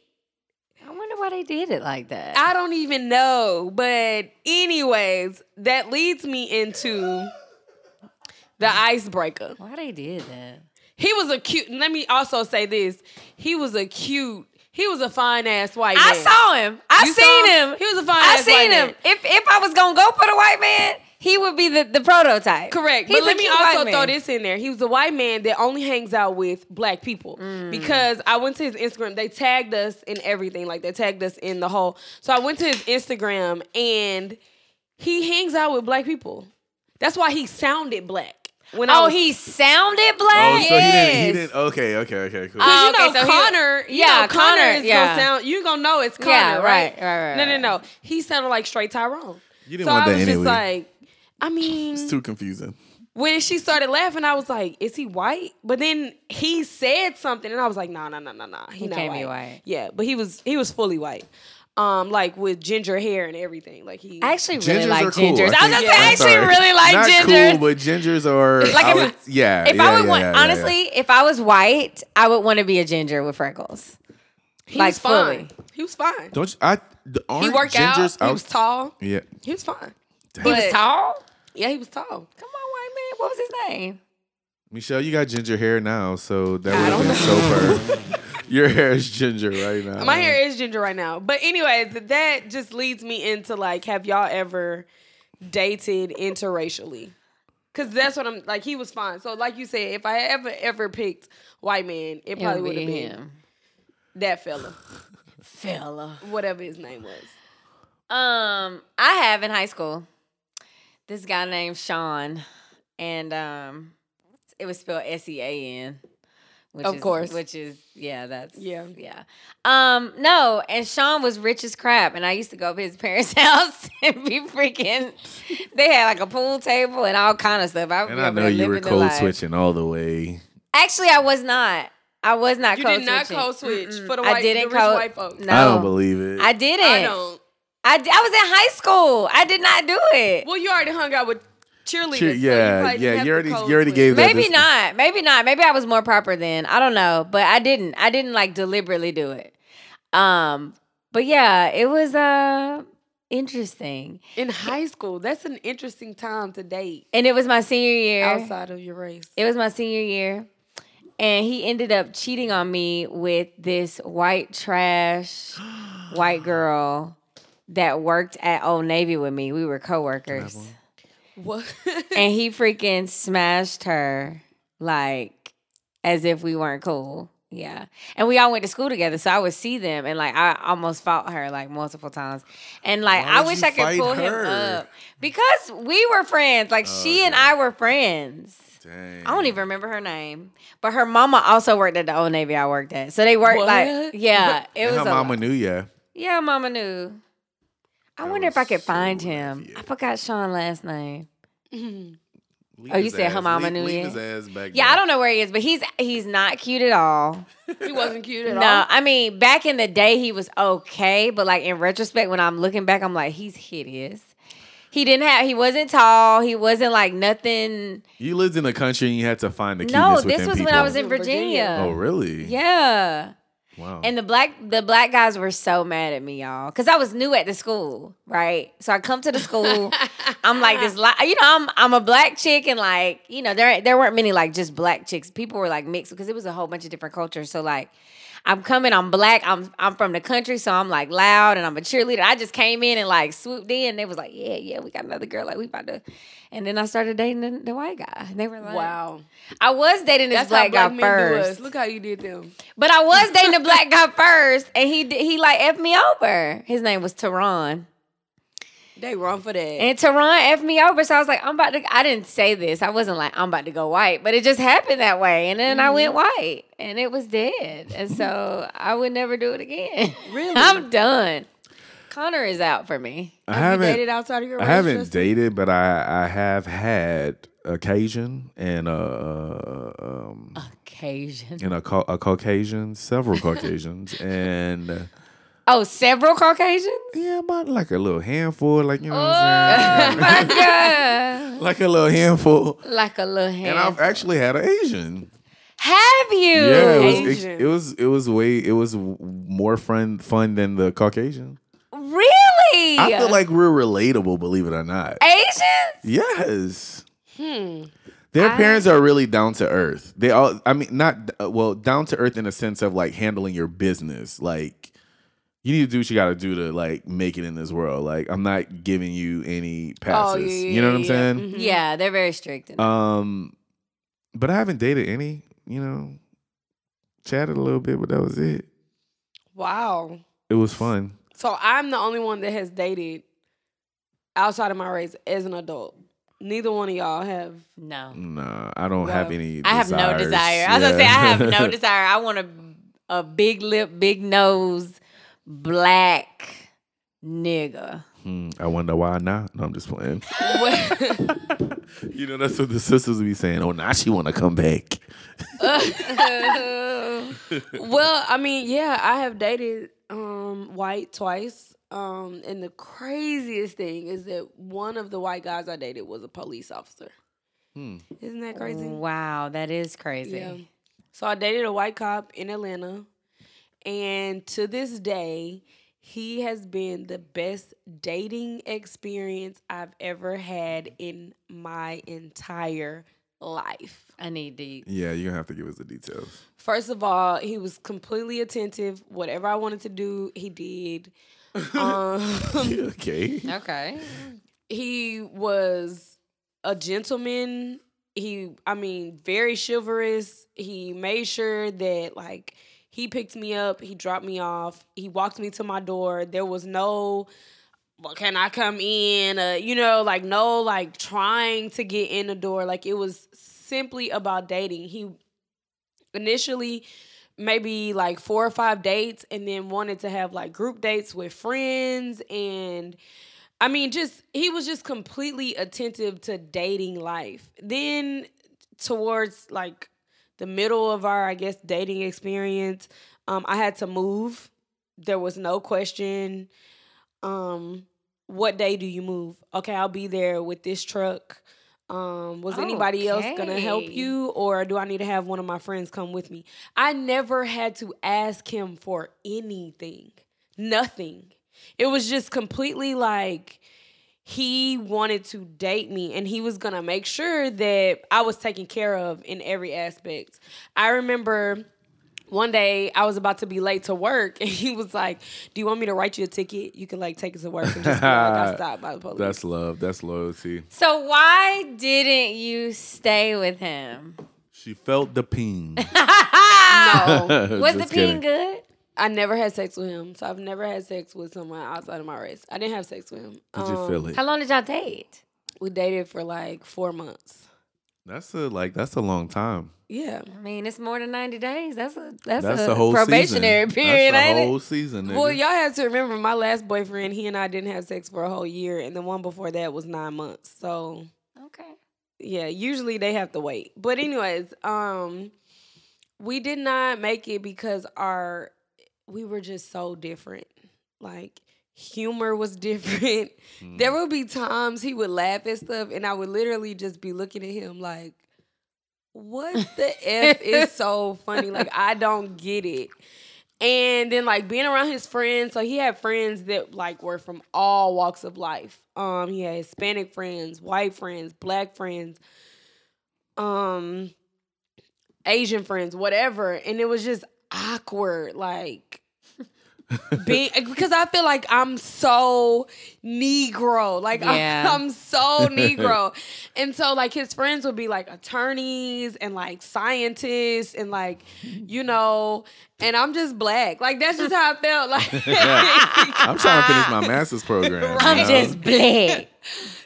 I wonder why they did it like that. I don't even know. But, anyways, that leads me into the icebreaker. why they did that? He was a cute, let me also say this. He was a cute, he was a fine ass white I saw him. I You saw seen him? him. He was a fine I ass seen white him. man. If if I was gonna go for the white man, he would be the, the prototype. Correct. He's but let me also throw this in there. He was a white man that only hangs out with black people. Mm. Because I went to his Instagram. They tagged us in everything. Like they tagged us in the whole. So I went to his Instagram and he hangs out with black people. That's why he sounded black. When Oh, was, he sounded Oh, black. so he didn't. He didn't. Okay. Okay. Okay. Cool. Uh, Cause you okay, know so he- Connor, you yeah, know Connor, Connor, is yeah. gonna sound. You gonna know it's Connor, Yeah, right? right, right, right, No, no, no. He sounded like straight Tyrone. you didn't So want I that was anyway. just like, I mean, it's too confusing. when she started laughing, I was like, "Is he white?" But then he said something, and I was like, "No, no, no, no, no. He, He not can't white. be white. Yeah, but he was he was fully white, um, like with ginger hair and everything. Like he, I actually really Gingers like are cool. gingers. I, was think- gonna say, yeah, I I'm actually really like Not gingers. cool, but gingers are Like I if- would- yeah. if yeah, I would yeah, want, yeah, yeah. honestly, if I was white, I would want to be a ginger with freckles. he like was fine. fully. He was fine. don't you, I? the- He aren't worked out. gingers He was tall. Yeah. He was fine. He was tall. Yeah, he was tall. Come on, white man. What was his name? Michelle, you got ginger hair now, so that would don't have been so perfect. Your hair is ginger right now. My hair is ginger right now. But anyways, that just leads me into like, have y'all ever dated interracially? Cause that's what I'm like. He was fine. So like you said, if I ever ever picked white man, it probably would have been him. that fella, Fella. whatever his name was. Um, I have in high school this guy named Sean, and um, it was spelled S E A N. Which Of is, course. which is yeah, that's Yeah. yeah. Um, no, and Sean was rich as crap, and I used to go to his parents' house and be freaking. They had like a pool table and all kind of stuff. I and I know you were code switching all the way. Actually, I was not. I was not. You code switching. You did not switching. code switch Mm-mm. for the I white, didn't the rich code- white folks. No, I don't believe it. I didn't. I don't. I, I was in high school. I did not do it. Well, you already hung out with cheerleaders. Cheer- so you yeah, yeah, you already- you already gave that- Maybe this- not. Maybe not. Maybe I was more proper then. I don't know, but I didn't. I didn't like deliberately do it. Um, but yeah, it was uh interesting, in high school. That's an interesting time to date and it was my senior year. outside of your race. It was my senior year, and he ended up cheating on me with this white trash white girl that worked at Old Navy with me. We were coworkers. What? and he freaking smashed her like as if we weren't cool. Yeah. And we all went to school together, so I would see them and like I almost fought her like multiple times. And like I wish I could pull her? him up. Because we were friends. Like she and. I were friends. Dang. I don't even remember her name. But her mama also worked at the old Navy I worked at. So they worked like yeah, it And was her a mama lot. knew ya. Yeah, mama knew. I That wonder if I could so find him. I forgot Sean last name. Mm-hmm. Leave Oh, you said her ass- mama leave- knew leave ya? his ass back Yeah, there. I don't know where he is, but he's he's not cute at all. he wasn't cute at No, all. No, I mean back in the day he was okay, but like in retrospect, when I'm looking back, I'm like he's hideous. He didn't have. He wasn't tall. He wasn't like nothing. You lived in the country and you had to find the No, cuteness this was people. when I was in In Virginia. Virginia. Oh, really? Yeah. Wow. And the black the black guys were so mad at me, y'all, because I was new at the school, right? So I come to the school, I'm like this, you know, I'm I'm a black chick, and like you know, there there weren't many like just black chicks. People were like mixed because it was a whole bunch of different cultures. So like. I'm coming. I'm black. I'm I'm from the country, so I'm like loud and I'm a cheerleader. I just came in and like swooped in. They was like, "Yeah, yeah, we got another girl. Like we about to." And then I started dating the, the white guy. And they were like, Wow. I was dating this That's black black guy first. Look how you did them. But I was dating the black guy first, and he did- he like effed me over. His name was Tehran, They run for that. and Tehran effed me over. So I was like, I'm about to. I didn't say this. I wasn't like I'm about to go white, but it just happened that way, and then I went white, and it was dead. And so I would never do it again. Really? I'm done. Connor is out for me. I Have haven't you dated outside of your I haven't Justin? dated, but I I have had occasion and uh um Occasion. and a, Cau- a Caucasian, several Caucasians, and uh, Oh, several Caucasians. yeah, about like a little handful, like you know what Oh I'm saying, my god! like a little handful. Like a little handful. And I've actually had an Asian. Have you? Yeah, it was, it, it was it was way it was more fun fun than the Caucasian. Really? I feel like we're relatable, believe it or not. Asians. Yes. Hmm. Their I- parents are really down to earth. They all, I mean, not uh, well, down to earth in a sense of like handling your business. Like, you need to do what you got to do to like make it in this world. Like, I'm not giving you any passes. Oh, yeah, yeah, you know what I'm yeah, saying? Mhm. Yeah, they're very strict. in- Um, but I haven't dated any. You know, chatted a little bit, but that was it. Wow. It was fun. So I'm the only one that has dated outside of my race as an adult. Neither one of y'all have. no, No, I don't have Wow. any. I have no desires. desire. I was gonna say I have no desire. I want a a big lip, big nose, black nigga. Hmm, I wonder why not. No, I'm just playing. you know, that's what the sisters be saying. Oh, now she want to come back. well, I mean, yeah, I have dated um white twice. Um, and the craziest thing is that one of the white guys I dated was a police officer. Hmm. Isn't that crazy? Wow, that is crazy. Yeah. So I dated a white cop in Atlanta, and to this day, he has been the best dating experience I've ever had in my entire life. I need to. Yeah, you're gonna have to give us the details. First of all, he was completely attentive. Whatever I wanted to do, he did. Um, okay. Okay. he was a gentleman. He, I mean, very chivalrous. He made sure that like he picked me up, he dropped me off, he walked me to my door. There was no, well, can I come in? Uh, you know, like no, like trying to get in the door. Like it was simply about dating. He initially maybe like four or five dates and then wanted to have like group dates with friends and I mean just he was just completely attentive to dating life. Then towards like the middle of our I guess dating experience, um I had to move. There was no question um what day do you move? Okay, I'll be there with this truck. Um, was anybody else gonna help you, or do I need to have one of my friends come with me? I never had to ask him for anything, nothing. It was just completely like he wanted to date me and he was gonna make sure that I was taken care of in every aspect. I remember one day I was about to be late to work and he was like, Do you want me to write you a ticket? You can like take it to work and just be like, I stopped by the police. That's love. That's loyalty. So why didn't you stay with him? She felt the ping. no. Was the Just peen kidding. good? I never had sex with him. So I've never had sex with someone outside of my race. I didn't have sex with him. Did you Um, feel it? How long did y'all date? We dated for like four months. That's a like. That's a long time. Yeah. I mean, it's more than ninety days. That's a that's, That's a the whole probationary season. period, That's ain't the it? whole season. Nigga. Well, y'all have to remember my last boyfriend, he and I didn't have sex for a whole year, and the one before that was nine months. So Okay. yeah, usually they have to wait. But anyways, um, we did not make it because our we were just so different. Like humor was different. Mm. There would be times he would laugh at stuff, and I would literally just be looking at him like, "What the f is so funny?" Like I don't get it. and then like being around his friends so he had friends that like were from all walks of life um he had hispanic friends white friends black friends um asian friends whatever and it was just awkward like being because I feel like I'm so Negro. Like Yeah. I'm, I'm so Negro. and so like his friends would be like attorneys and like scientists and like, you know, and I'm just black. Like that's just how I felt. Like I'm trying to finish my master's program. you I'm just black.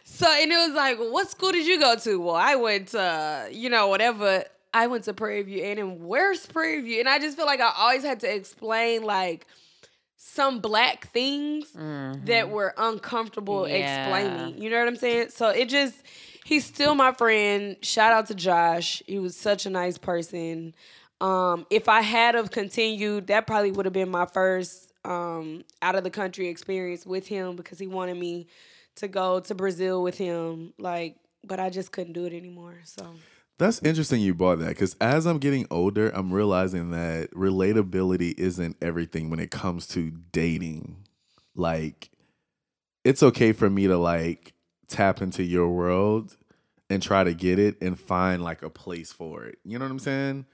So and it was like, what school did you go to? Well, I went to, you know, whatever. I went to Prairie View and then where's Prairie View? And I just feel like I always had to explain like some black things that were uncomfortable Mm-hmm. Yeah. explaining. You know what I'm saying? So it just he's still my friend. Shout out to Josh. He was such a nice person. Um, if I had have continued, that probably would have been my first um, out of the country experience with him because he wanted me to go to Brazil with him. Like, but I just couldn't do it anymore. So That's interesting you bought that because as I'm getting older, I'm realizing that relatability isn't everything when it comes to dating. Like, it's okay for me to like tap into your world and try to get it and find like a place for it. You know what I'm saying?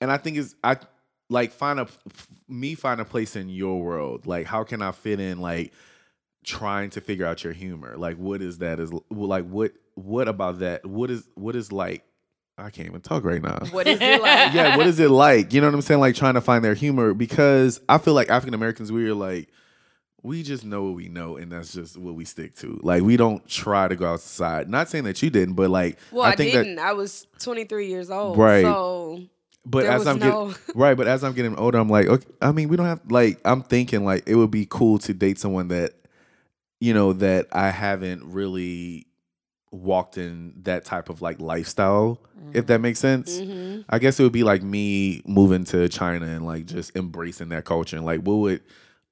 And I think it's I like find a me find a place in your world. Like, how can I fit in? Like, trying to figure out your humor. Like, what is that? Is like what what about that? What is what is like? I can't even talk right now. what is it like? yeah, what is it like? You know what I'm saying? Like trying to find their humor because I feel like African Americans we are like we just know what we know and that's just what we stick to. Like we don't try to go outside. Not saying that you didn't, but like Well, I, think didn't. that I was 23 years old. Right. So but as I'm no- getting right, but as I'm getting older, I'm like, okay, I mean, we don't have like I'm thinking like it would be cool to date someone that you know that I haven't really walked in that type of like lifestyle, if that makes sense. Mm-hmm. I guess it would be like me moving to China and like just embracing that culture and like what would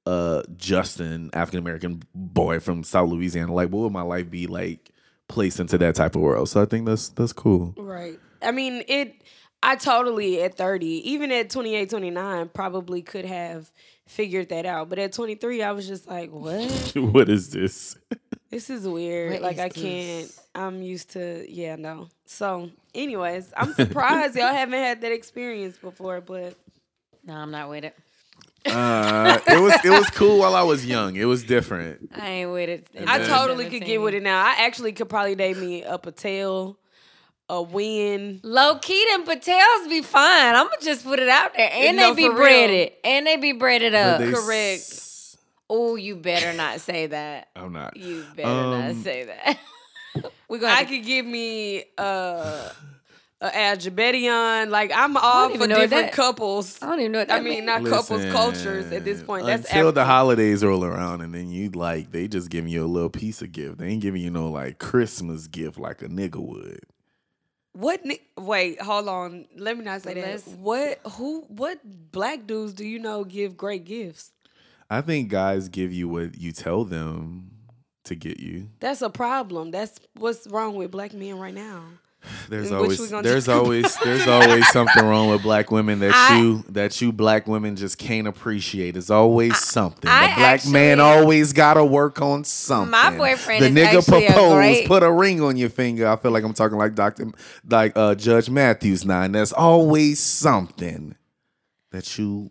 uh Justin, African American boy from South Louisiana, like what would my life be like placed into that type of world? So I think that's that's cool. Right. I mean, it I totally at 30, even at 28, 29, probably could have figured that out. But at 23, I was just like, what? what is this? This is weird. What like is I can't I'm used to yeah, no. So, anyways, I'm surprised y'all haven't had that experience before, but No, I'm not with it. Uh, it was it was cool while I was young. It was different. I ain't with it. I then- totally could get with it now. I actually could probably date me a Patel, a win. Low key, them patels be fine. I'm gonna just put it out there, and No, they be for real. breaded, and they be breaded But up. they correct. s- Oh, you better not say that. I'm not. You better not Um, say that. We're gonna. I to- could give me uh a Ajabedion. Like I'm all for know what different that- couples. I don't even know what I mean, means. not couples, cultures at this point. That's until the holidays roll around, and then you like they just giving you a little piece of gift. They ain't giving you no like Christmas gift like a nigga would. What? Ni- Wait, hold on. Let me not say that. Let's- What? Who? What black dudes do you know give great gifts? I think guys give you what you tell them to get you. That's a problem. That's what's wrong with black men right now. There's always there's always there's always something wrong with black women that I- you that you black women just can't appreciate. It's always something. I the black man always gotta work on something. My boyfriend the is nigga actually a proposed, great- put a ring on your finger. I feel like I'm talking like Doctor like uh Judge Mathis now, and there's always something that you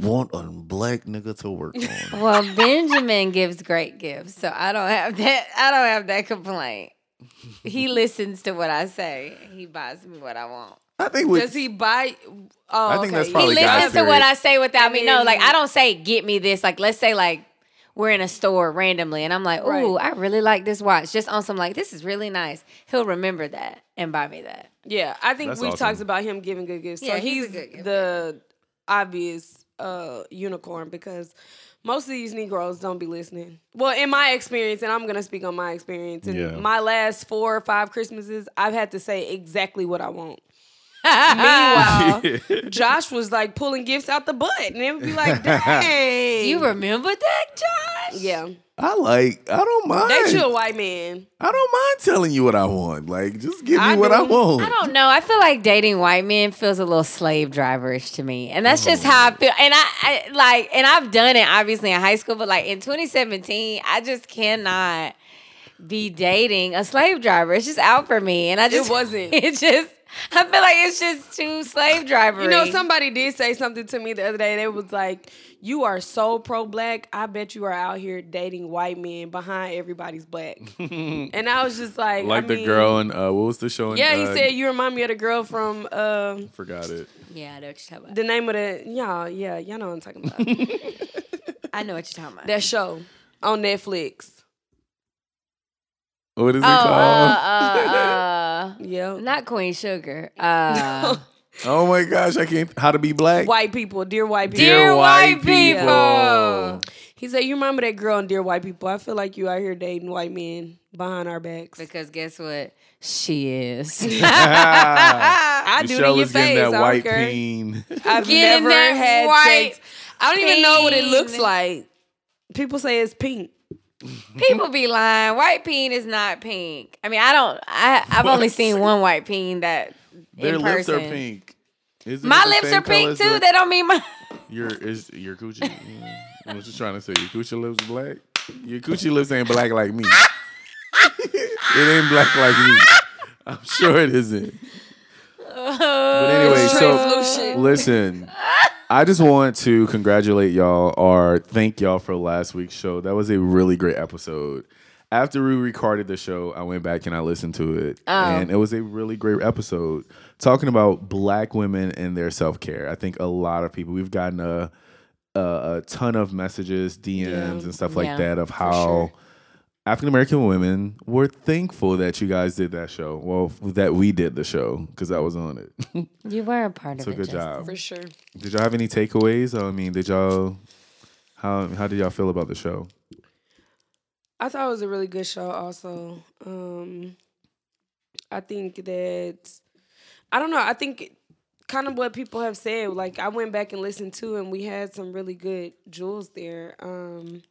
want a black nigga to work on. well, Benjamin gives great gifts, so I don't have that. I don't have that complaint. He listens to what I say. He buys me what I want. I think with, Does he buy? Oh, I think okay. that's He Probably guys, listens to what. I say without I me. No, like I don't say get me this. Like let's say like we're in a store randomly and I'm like, ooh, Right. I really like this watch. Just on some like this is really nice. He'll remember that and buy me that. Yeah, I think That's we've awesome. talked about him giving good gifts. Yeah, so he's a he's, good gift the obvious uh, unicorn because most of these Negroes don't be listening. Well, in my experience, and I'm gonna speak on my experience. In Yeah. my last four or five Christmases, I've had to say exactly what I want. Meanwhile, Josh was like pulling gifts out the butt, and it would be like, "Dang, You remember that, Josh? Yeah. I like. I don't mind. Date you a white man. I don't mind telling you what I want. Like, just give me I what I want. I don't know. I feel like dating white men feels a little slave driverish to me, and that's just how I feel. And I, I like, and I've done it obviously in high school, but like in 2017, I just cannot be dating a slave driver. It's just out for me, and I just wasn't. It just. I feel like it's just too slave driver. You know, somebody did say something to me the other day. They was like, "You are so pro black. I bet you are out here dating white men behind everybody's back." and I was just like, like I the mean, girl and uh, what was the show? in, Yeah, he uh, said you remind me of the girl from uh, Forgot it. Yeah, I know what you're talking about. the name of the y'all. Yeah, y'all know what I'm talking about. I know what you're talking about. that show on Netflix. What is it oh, called? Yeah, not Queen Sugar. Uh, oh my gosh, I can't. How to be black? white people, dear white people. Dear white people. people. He said, "You remember that girl on Dear White People? I feel like you out here dating white men behind our backs." because guess what? She is. I do to Michelle your is getting face. that white care. peen. I've Getting never that had white sex. I don't even know what it looks like. People say it's pink. People be lying. White peen is not pink. I mean, I don't. I I've only seen one white peen that Their lips person. are pink. Isn't My lips are pink too. the- That don't mean my. Your is your coochie. I was just trying to say your coochie lips black. Your coochie lips ain't black like me. it ain't black like me. I'm sure it isn't. But anyway, so listen, I just want to congratulate y'all or thank y'all for last week's show. That was a really great episode. After we recorded the show, I went back and I listened to it, oh. and it was a really great episode talking about black women and their self care. I think a lot of people we've gotten a a, a ton of messages, DMs, Yeah. and stuff like Yeah, that of how sure. African American women were thankful that you guys did that show. Well, that we did the show because I was on it. You were a part of it. so it. good Justin. job. For sure. Did y'all have any takeaways? I mean, did y'all how how did y'all feel about the show? I thought it was a really good show also. Um I think that I don't know, I think kind of what people have said, like I went back and listened to and we had some really good jewels there. Um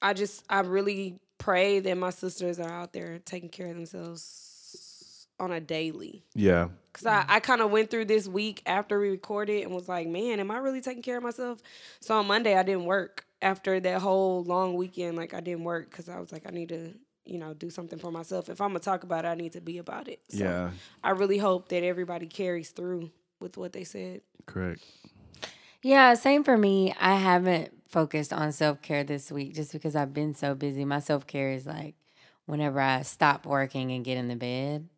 I just I really pray that my sisters are out there taking care of themselves on a daily. Yeah, Cause I, I kind of went through this week after we recorded and was like, man, am I really taking care of myself? So on Monday I didn't work after that whole long weekend. Like I didn't work because I was like, I need to, you know, do something for myself. If I'm gonna talk about it, I need to be about it. So yeah, I really hope that everybody carries through with what they said. correct. Yeah, same for me. I haven't focused on self care this week just because I've been so busy. My self care is like whenever I stop working and get in the bed.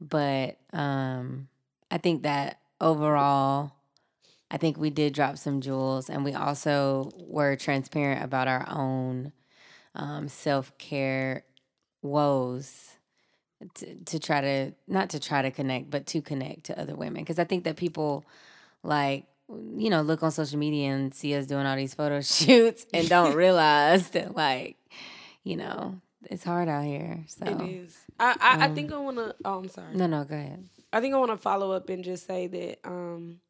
But um I think that overall I think we did drop some jewels and we also were transparent about our own um, self care woes to, to try to not to try to connect, but to connect to other women. Because I think that people like you know look on social media and see us doing all these photo shoots and don't realize that like you know it's hard out here. So It is. I I, I Um, think I wanna. Oh, I'm sorry. no, no, go ahead. I think I want to follow up and just say that um,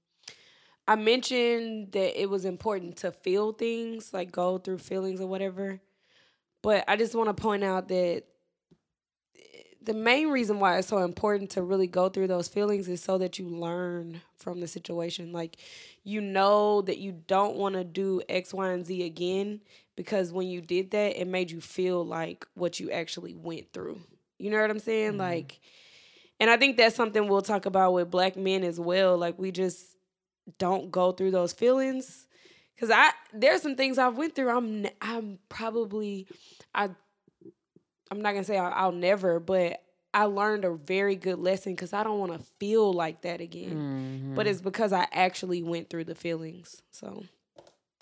I mentioned that it was important to feel things, like go through feelings or whatever. But I just want to point out that the main reason why it's so important to really go through those feelings is so that you learn from the situation. Like, you know that you don't want to do X, Y, and Z again because when you did that, it made you feel like what you actually went through. You know what I'm saying? Mm-hmm. Like, and I think that's something we'll talk about with black men as well. Like, we just don't go through those feelings. Cause I there's some things I've went through. I'm I'm probably I I'm not gonna say I'll, I'll never, but I learned a very good lesson because I don't want to feel like that again. Mhm. But it's because I actually went through the feelings. So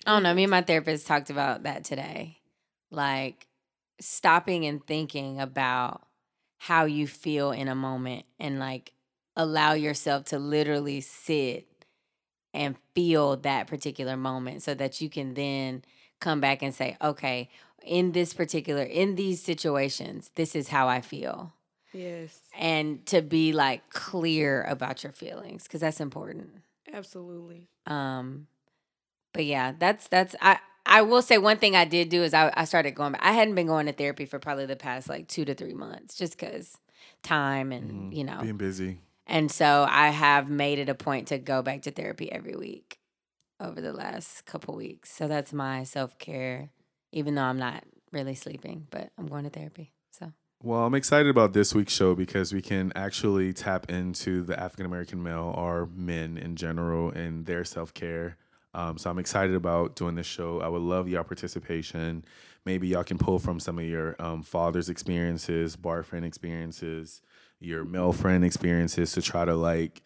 I don't know. Me and my therapist talked about that today. Like stopping and thinking about how you feel in a moment and like allow yourself to literally sit and feel that particular moment so that you can then come back and say, okay, in this particular, in these situations, this is how I feel. yes, And to be like clear about your feelings because that's important. absolutely. Um, but yeah, that's that's I I will say one thing I did do is I, I started going. I hadn't been going to therapy for probably the past like two to three months, just because time and you know. Being busy. And so I have made it a point to go back to therapy every week over the last couple weeks. So that's my self care, even though I'm not really sleeping, but I'm going to therapy. So Well, I'm excited about this week's show because we can actually tap into the African American male or men in general and their self care. Um, so I'm excited about doing this show. I would love y'all participation. Maybe y'all can pull from some of your um, father's experiences, bar friend experiences, your male friend experiences to try to like,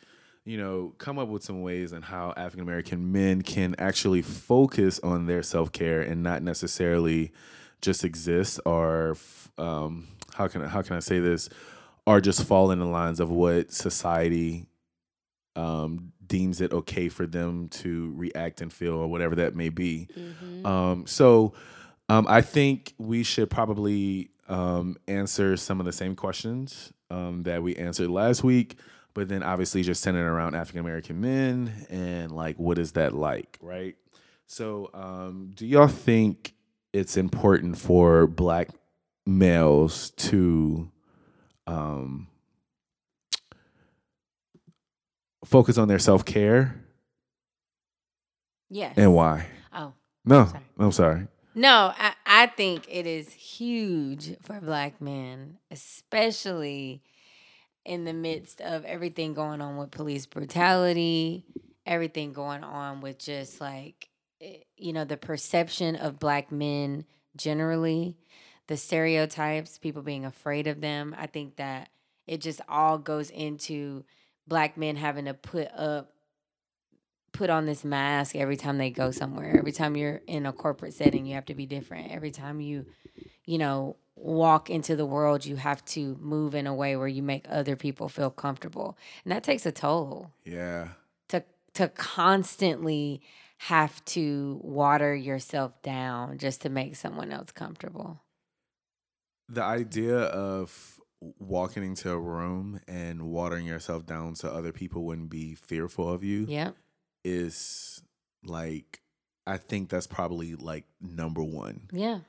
you know, come up with some ways on how African American men can actually focus on their self care and not necessarily just exist or um, how can I, how can I say this? Or just fall in the lines of what society um, deems it okay for them to react and feel or whatever that may be. Um, so um, I think we should probably um, answer some of the same questions um, that we answered last week, but then obviously just centered around African American men and like what is that like, right? So um, do y'all think it's important for black males to um, focus on their self care yes. and why? oh No, Sorry. I'm sorry. no, I, I think it is huge for black men, especially in the midst of everything going on with police brutality, everything going on with just like eh, you know the perception of black men generally, the stereotypes, people being afraid of them. I think that it just all goes into black men having to put up put on this mask every time they go somewhere. Every time you're in a corporate setting, you have to be different. Every time you, you know, walk into the world, you have to move in a way where you make other people feel comfortable. And that takes a toll Yeah. to to constantly have to water yourself down just to make someone else comfortable. The idea of walking into a room and watering yourself down so other people wouldn't be fearful of you Yeah. Is like I think that's probably like number one. Yeah.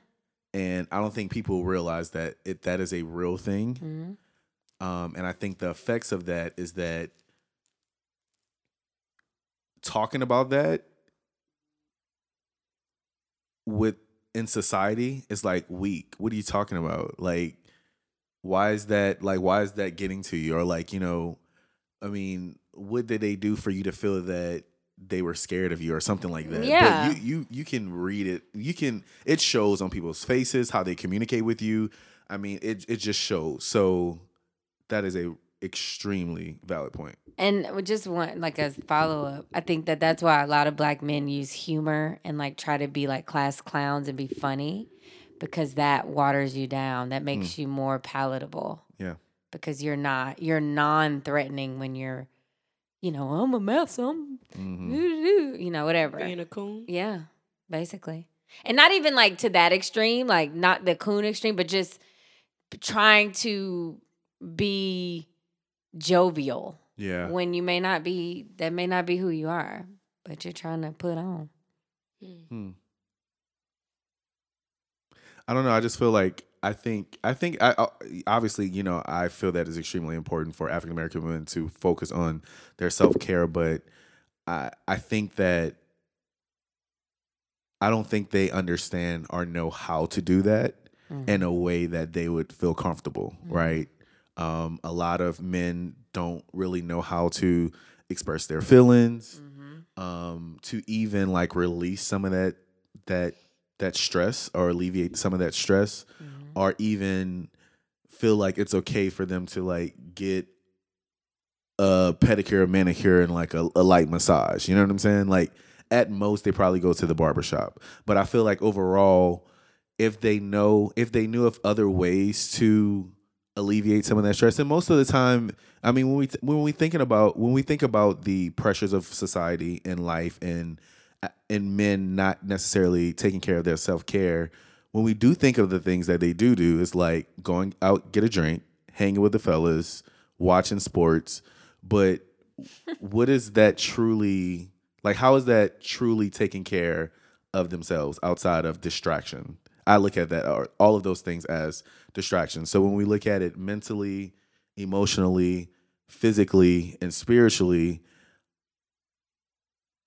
And I don't think people realize that it that is a real thing. hmm Um, and I think the effects of that is that talking about that with in society is like weak. What are you talking about? Like, why is that like why is that getting to you? Or like, you know, I mean, what did they do for you to feel that they were scared of you or something like that? Yeah. But you you you can read it. You can it shows on people's faces how they communicate with you. I mean, it it just shows. So that is a extremely valid point. And just want like a follow up. I think that that's why a lot of black men use humor and like try to be like class clowns and be funny because that waters you down. That makes mm. you more palatable Yeah. because you're not you're non-threatening when you're you know, I'm a mess, I'm hmm you know, whatever. Being a coon. Yeah, basically. And not even like to that extreme, like not the coon extreme, but just trying to be jovial Yeah. when you may not be that may not be who you are, but you're trying to put on. Hmm. I don't know. I just feel like I think I think I I- obviously you know I feel that is extremely important for African American women to focus on their self care, but I I think that I don't think they understand or know how to do that mm. in a way that they would feel comfortable, mm. right? Um, a lot of men don't really know how to express their feelings, mm-hmm. um, to even like release some of that that that stress or alleviate some of that stress, mm-hmm. Mm-hmm. or even feel like it's okay for them to like get a pedicure, a manicure, and like a, a light massage. You know what I'm saying? Like at most they probably go to the barbershop. But I feel like overall, if they know if they knew of other ways to alleviate some of that stress, and most of the time, I mean when we when we thinking about when we think about the pressures of society and life and uh, and men not necessarily taking care of their self care, when we do think of the things that they do do, it's like going out get a drink, hanging with the fellas, watching sports, but what is that truly like how is that truly taking care of themselves outside of distraction. I look at that all of those things as distractions. So when we look at it mentally, emotionally, physically, and spiritually,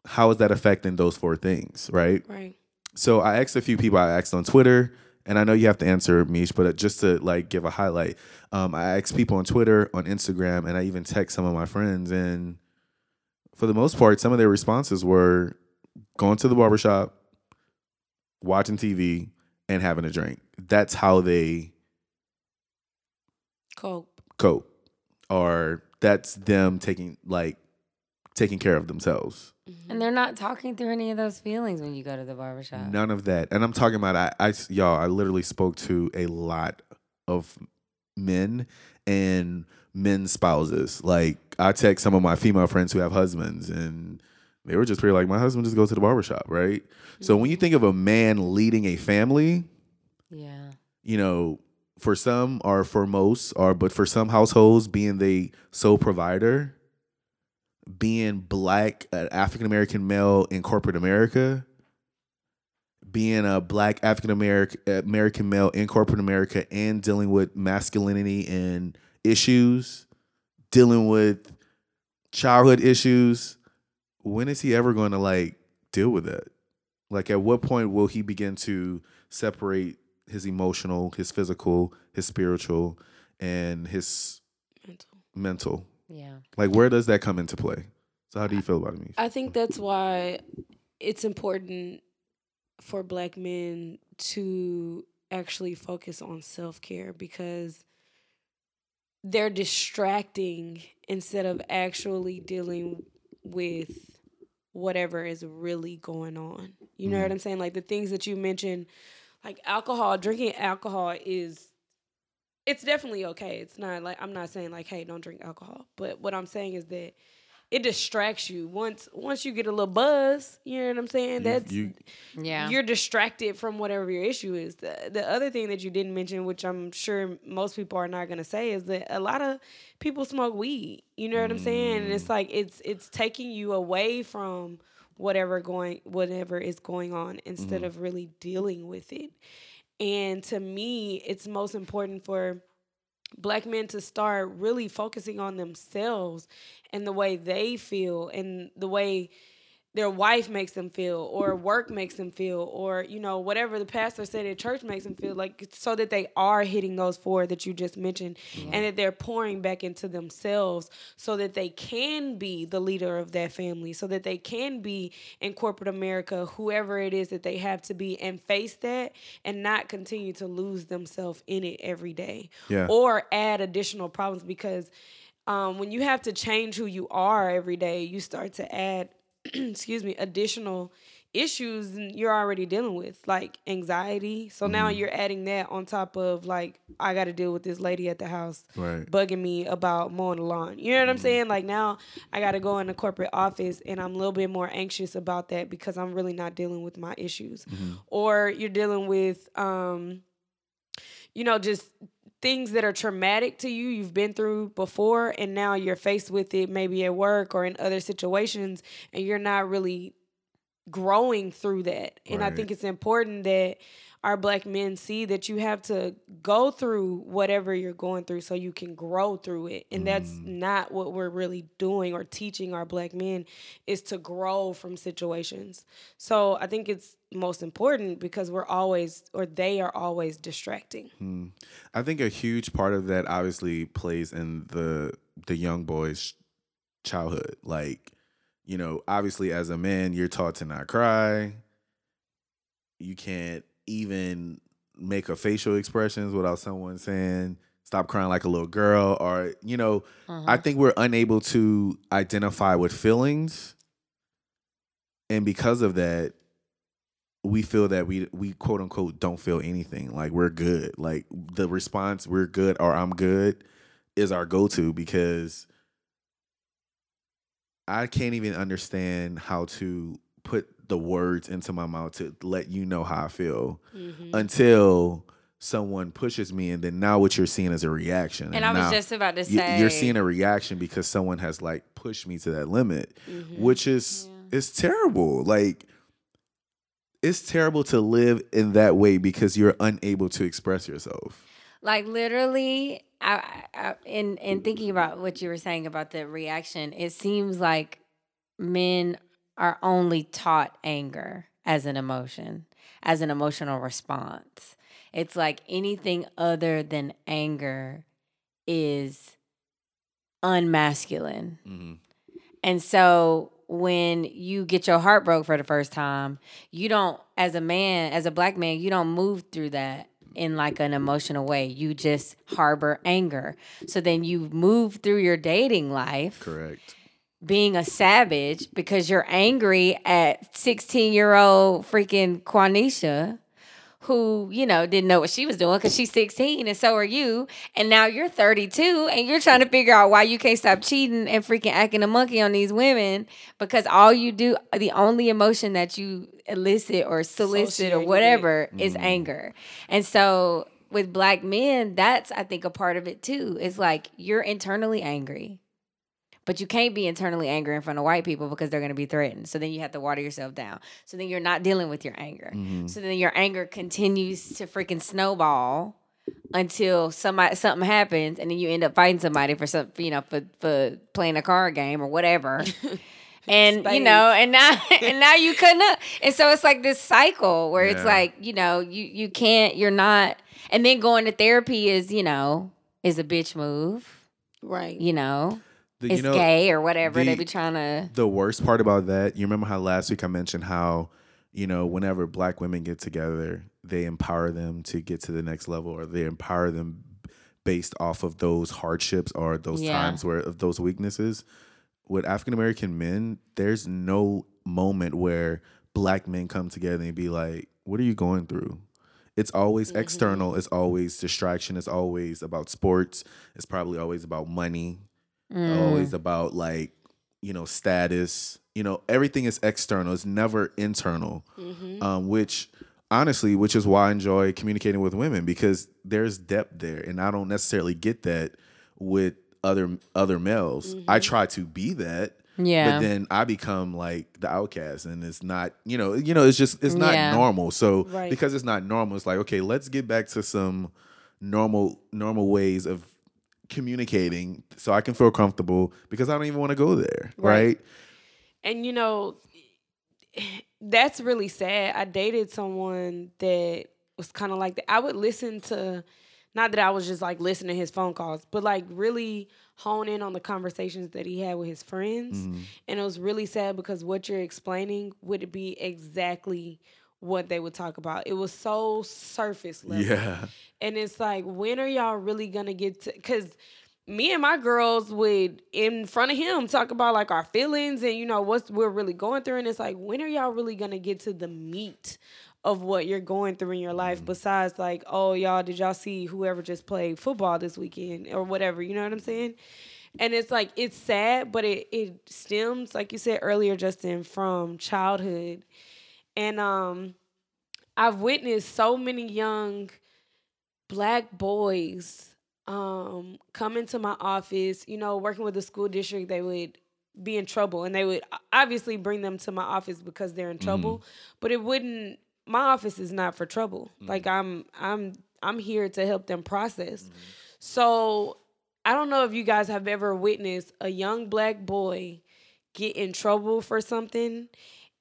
how is that affecting those four things, right? Right. So I asked a few people. I asked on Twitter, and I know you have to answer, Mish, but just to like give a highlight, um, I asked people on Twitter, on Instagram, and I even text some of my friends. And for the most part, some of their responses were going to the barbershop, watching TV, and having a drink. That's how they Cope. cope, or that's them taking like taking care of themselves. Mm-hmm. And they're not talking through any of those feelings when you go to the barbershop. None of that. And I'm talking about I, I y'all, I literally spoke to a lot of men and men's spouses. Like I text some of my female friends who have husbands and they were just pretty like, my husband just goes to the barbershop, right? So when you think of a man leading a family, Yeah. you know, for some or for most, or but for some households, being the sole provider, being black, an African American male in corporate America, being a black African American American male in corporate America, and dealing with masculinity and issues, dealing with childhood issues. When is he ever going to like deal with that? Like, at what point will he begin to separate his emotional, his physical, his spiritual, and his Mental. mental? Yeah. Like, where does that come into play? So, how do you feel about it, I think that's why it's important for black men to actually focus on self care because they're distracting instead of actually dealing with whatever is really going on. You know what mm-hmm. I'm saying? Like the things that you mentioned, like alcohol, drinking alcohol is it's definitely okay. It's not like I'm not saying like, hey, don't drink alcohol. But what I'm saying is that it distracts you. Once once you get a little buzz, you know what I'm saying? That's you, Yeah. you're distracted from whatever your issue is. The, the other thing that you didn't mention, which I'm sure most people are not gonna say, is that a lot of people smoke weed. You know what I'm saying? And it's mm. like it's it's taking you away from whatever going whatever is going on instead mm-hmm. of really dealing with it. And to me, it's most important for black men to start really focusing on themselves and the way they feel and the way their wife makes them feel or work makes them feel or you know whatever the pastor said at church makes them feel like so that they are hitting those four that you just mentioned and that they're pouring back into themselves so that they can be the leader of that family so that they can be in corporate america whoever it is that they have to be and face that and not continue to lose themselves in it every day Yeah. or add additional problems because um, when you have to change who you are every day you start to add excuse me additional issues you're already dealing with like anxiety. So now Mm-hmm. you're adding that on top of like i got to deal with this lady at the house Right. bugging me about mowing the lawn. You know what i'm saying? Like now i got to go in the corporate office and i'm a little bit more anxious about that because i'm really not dealing with my issues. Or you're dealing with um you know just things that are traumatic to you you've been through before and now you're faced with it maybe at work or in other situations and you're not really growing through that. And i think it's important that our black men see that you have to go through whatever you're going through so you can grow through it. And that's mm. not what we're really doing or teaching our black men is to grow from situations. So i think it's most important because we're always or they are always distracting hmm. I think a huge part of that obviously plays in the the young boy's childhood. Like, you know, obviously as a man, you're taught to not cry. You can't even make a facial expressions without someone saying stop crying like a little girl or you know, I mm-hmm. think we're unable to identify with feelings. And because of that, we feel that we we quote unquote don't feel anything. Like we're good. Like the response we're good or I'm good is our go to because I can't even understand how to put the words into my mouth to let you know how I feel Mm-hmm. until someone pushes me and then now what you're seeing is a reaction. And I was just about to say you're seeing a reaction because someone has like pushed me to that limit, Mm-hmm. which is is terrible. Like it's terrible to live in that way because you're unable to express yourself. Like literally, I, I in in thinking about what you were saying about the reaction, it seems like men are only taught anger as an emotion, as an emotional response. It's like anything other than anger is unmasculine. Mm-hmm. And so when you get your heart broke for the first time, you don't, as a man, as a black man, you don't move through that in like an emotional way. You just harbor anger. So then you move through your dating life Correct. being a savage because you're angry at 16 year old freaking Quanisha who, you know, didn't know what she was doing because she's 16 and so are you. And now you're 32 and you're trying to figure out why you can't stop cheating and freaking acting a monkey on these women because all you do, the only emotion that you elicit or solicit Associate or whatever is mm-hmm. anger. And so with black men, that's, I think, a part of it too. It's like you're internally angry. But you can't be internally angry in front of white people because they're going to be threatened. So then you have to water yourself down. So then you're not dealing with your anger. Mm-hmm. So then your anger continues to freaking snowball until somebody something happens and then you end up fighting somebody for some you know for for playing a card game or whatever. And you know, and now and now you couldn't. And so it's like this cycle where it's like, you know, you you can't, you're not and then going to therapy is, you know, is a bitch move, Right. you know. The- It's you know, gay or whatever. they be trying to the worst part about that, you remember how last week I mentioned how, you know, whenever black women get together, they empower them to get to the next level or they empower them based off of those hardships or those Yeah. times where of those weaknesses. With African American men, there's no moment where black men come together and be like, What are you going through? It's always mm-hmm. external, it's always distraction, it's always about sports, it's probably always about money, Mm. always about like you know status you know everything is external it's never internal um, which honestly which is why i enjoy communicating with women because there's depth there and i don't necessarily get that with other other males i try to be that Yeah. but then i become like the outcast and it's not you know you know it's just it's not Yeah. normal so Right. because it's not normal it's like okay let's get back to some normal normal ways of communicating so I can feel comfortable because I don't even want to go there, Right. right? And you know, that's really sad. I dated someone that was kind of like that. I would listen to, not that I was just like listening to his phone calls, but like really hone in on the conversations that he had with his friends. Mm-hmm. And it was really sad because what you're explaining would be exactly what they would talk about. It was so surface level. Yeah. And it's like, when are y'all really gonna get to? Because me and my girls would, in front of him, talk about like our feelings and you know what we're really going through. And it's like, when are y'all really gonna get to the meat of what you're going through in your life? Mm-hmm. Besides, like, oh y'all, did y'all see whoever just played football this weekend or whatever? You know what I'm saying? And it's like it's sad, but it it stems, like you said earlier, Justin, from childhood. And um, I've witnessed so many young black boys um come into my office you know working with the school district they would be in trouble. And they would obviously bring them to my office because they're in trouble. But it wouldn't my office is not for trouble. Like i'm i'm i'm here to help them process. So i don't know if you guys have ever witnessed a young black boy get in trouble for something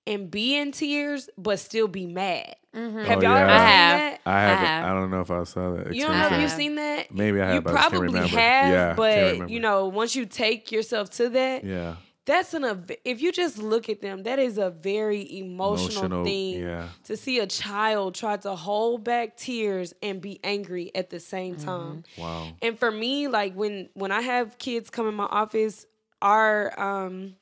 and be in tears but still be mad Mhm. have Oh, y'all yeah. ever I seen have. that I haven't. have. I, don't know if I saw that. you don't know if you've seen that? Maybe I have. You but I just can't probably have, Yeah, can't but you know, once you take yourself to that, Yeah. that's an ev- if you just look at them, that is a very emotional, Emotional, thing yeah. to see a child try to hold back tears and be angry at the same Mm-hmm. time. Wow. And for me, like when when I have kids come in my office, our um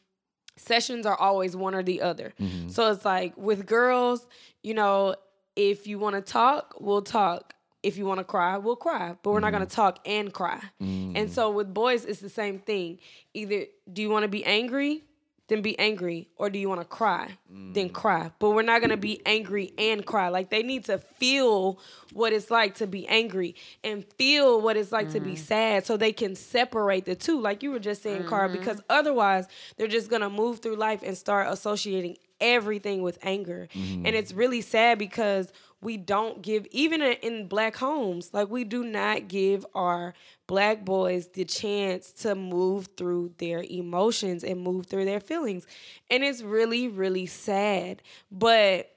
sessions are always one or the other. Mm-hmm. So it's like with girls, you know, if you want to talk, we'll talk. If you want to cry, we'll cry. But we're not going to talk and cry. And so with boys, it's the same thing. Either do you want to be angry? Then be angry. Or do you want to cry? Then mm. cry. But we're not going to be angry and cry. Like they need to feel what it's like to be angry and feel what it's like to be mm. sad so they can separate the two. Like you were just saying, Cara, mm-hmm. because otherwise they're just going to move through life and start associating everything with anger. Mm-hmm. And it's really sad because we don't give even in- black homes, like we do not give our black boys the chance to move through their emotions and move through their feelings. And it's really really sad. But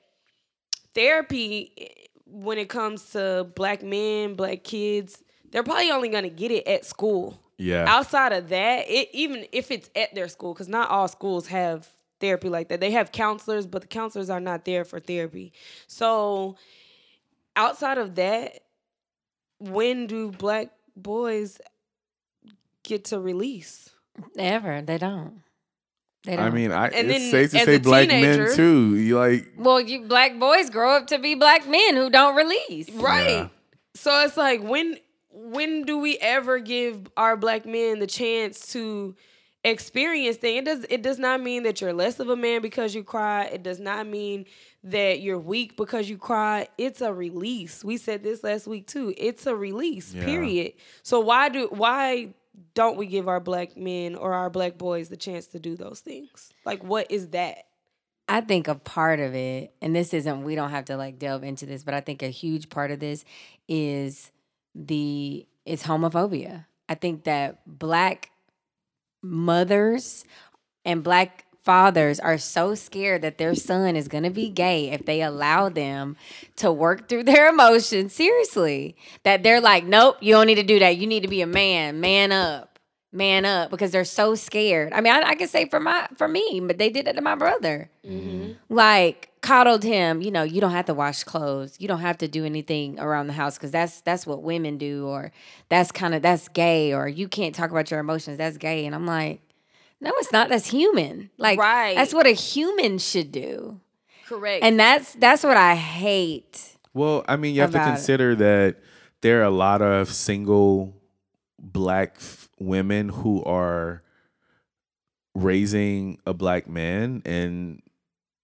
therapy eh, when it comes to black men, black kids, they're probably only going to get it at school. Yeah. Outside of that, it even if it's at their school, because not all schools have therapy like that. They have counselors, but the counselors are not there for therapy. So outside of that, when do black boys get to release? Ever. They don't. They don't. I mean, I, And it's then safe to as say a black teenager- men too. You like, well, you black boys grow up to be black men who don't release. Right. Yeah. So it's like when when do we ever give our black men the chance to experience things? It does it does not mean that you're less of a man because you cry. It does not mean that you're weak because you cry. It's a release. We said this last week too. It's a release. Yeah. Period. So why do why don't we give our black men or our black boys the chance to do those things? Like what is that? I think a part of it, and this isn't, we don't have to like delve into this, but I think a huge part of this is the, it's homophobia. I think that black mothers and black fathers are so scared that their son is going to be gay if they allow them to work through their emotions. Seriously. That they're like nope you don't need to do that. You need to be a man. Man up man up because they're so scared. I mean i, I can say for my for me but they did it to my brother. Mm-hmm. Like coddled him you know you don't have to wash clothes. You don't have to do anything around the house because that's that's what women do or that's kind of that's gay or you can't talk about your emotions that's gay. And i'm like no it's not. That's human. Like Right. that's what a human should do. Correct. and that's that's what i hate well, I mean, you have to About it. consider that there are a lot of single black f- women who are raising a black man and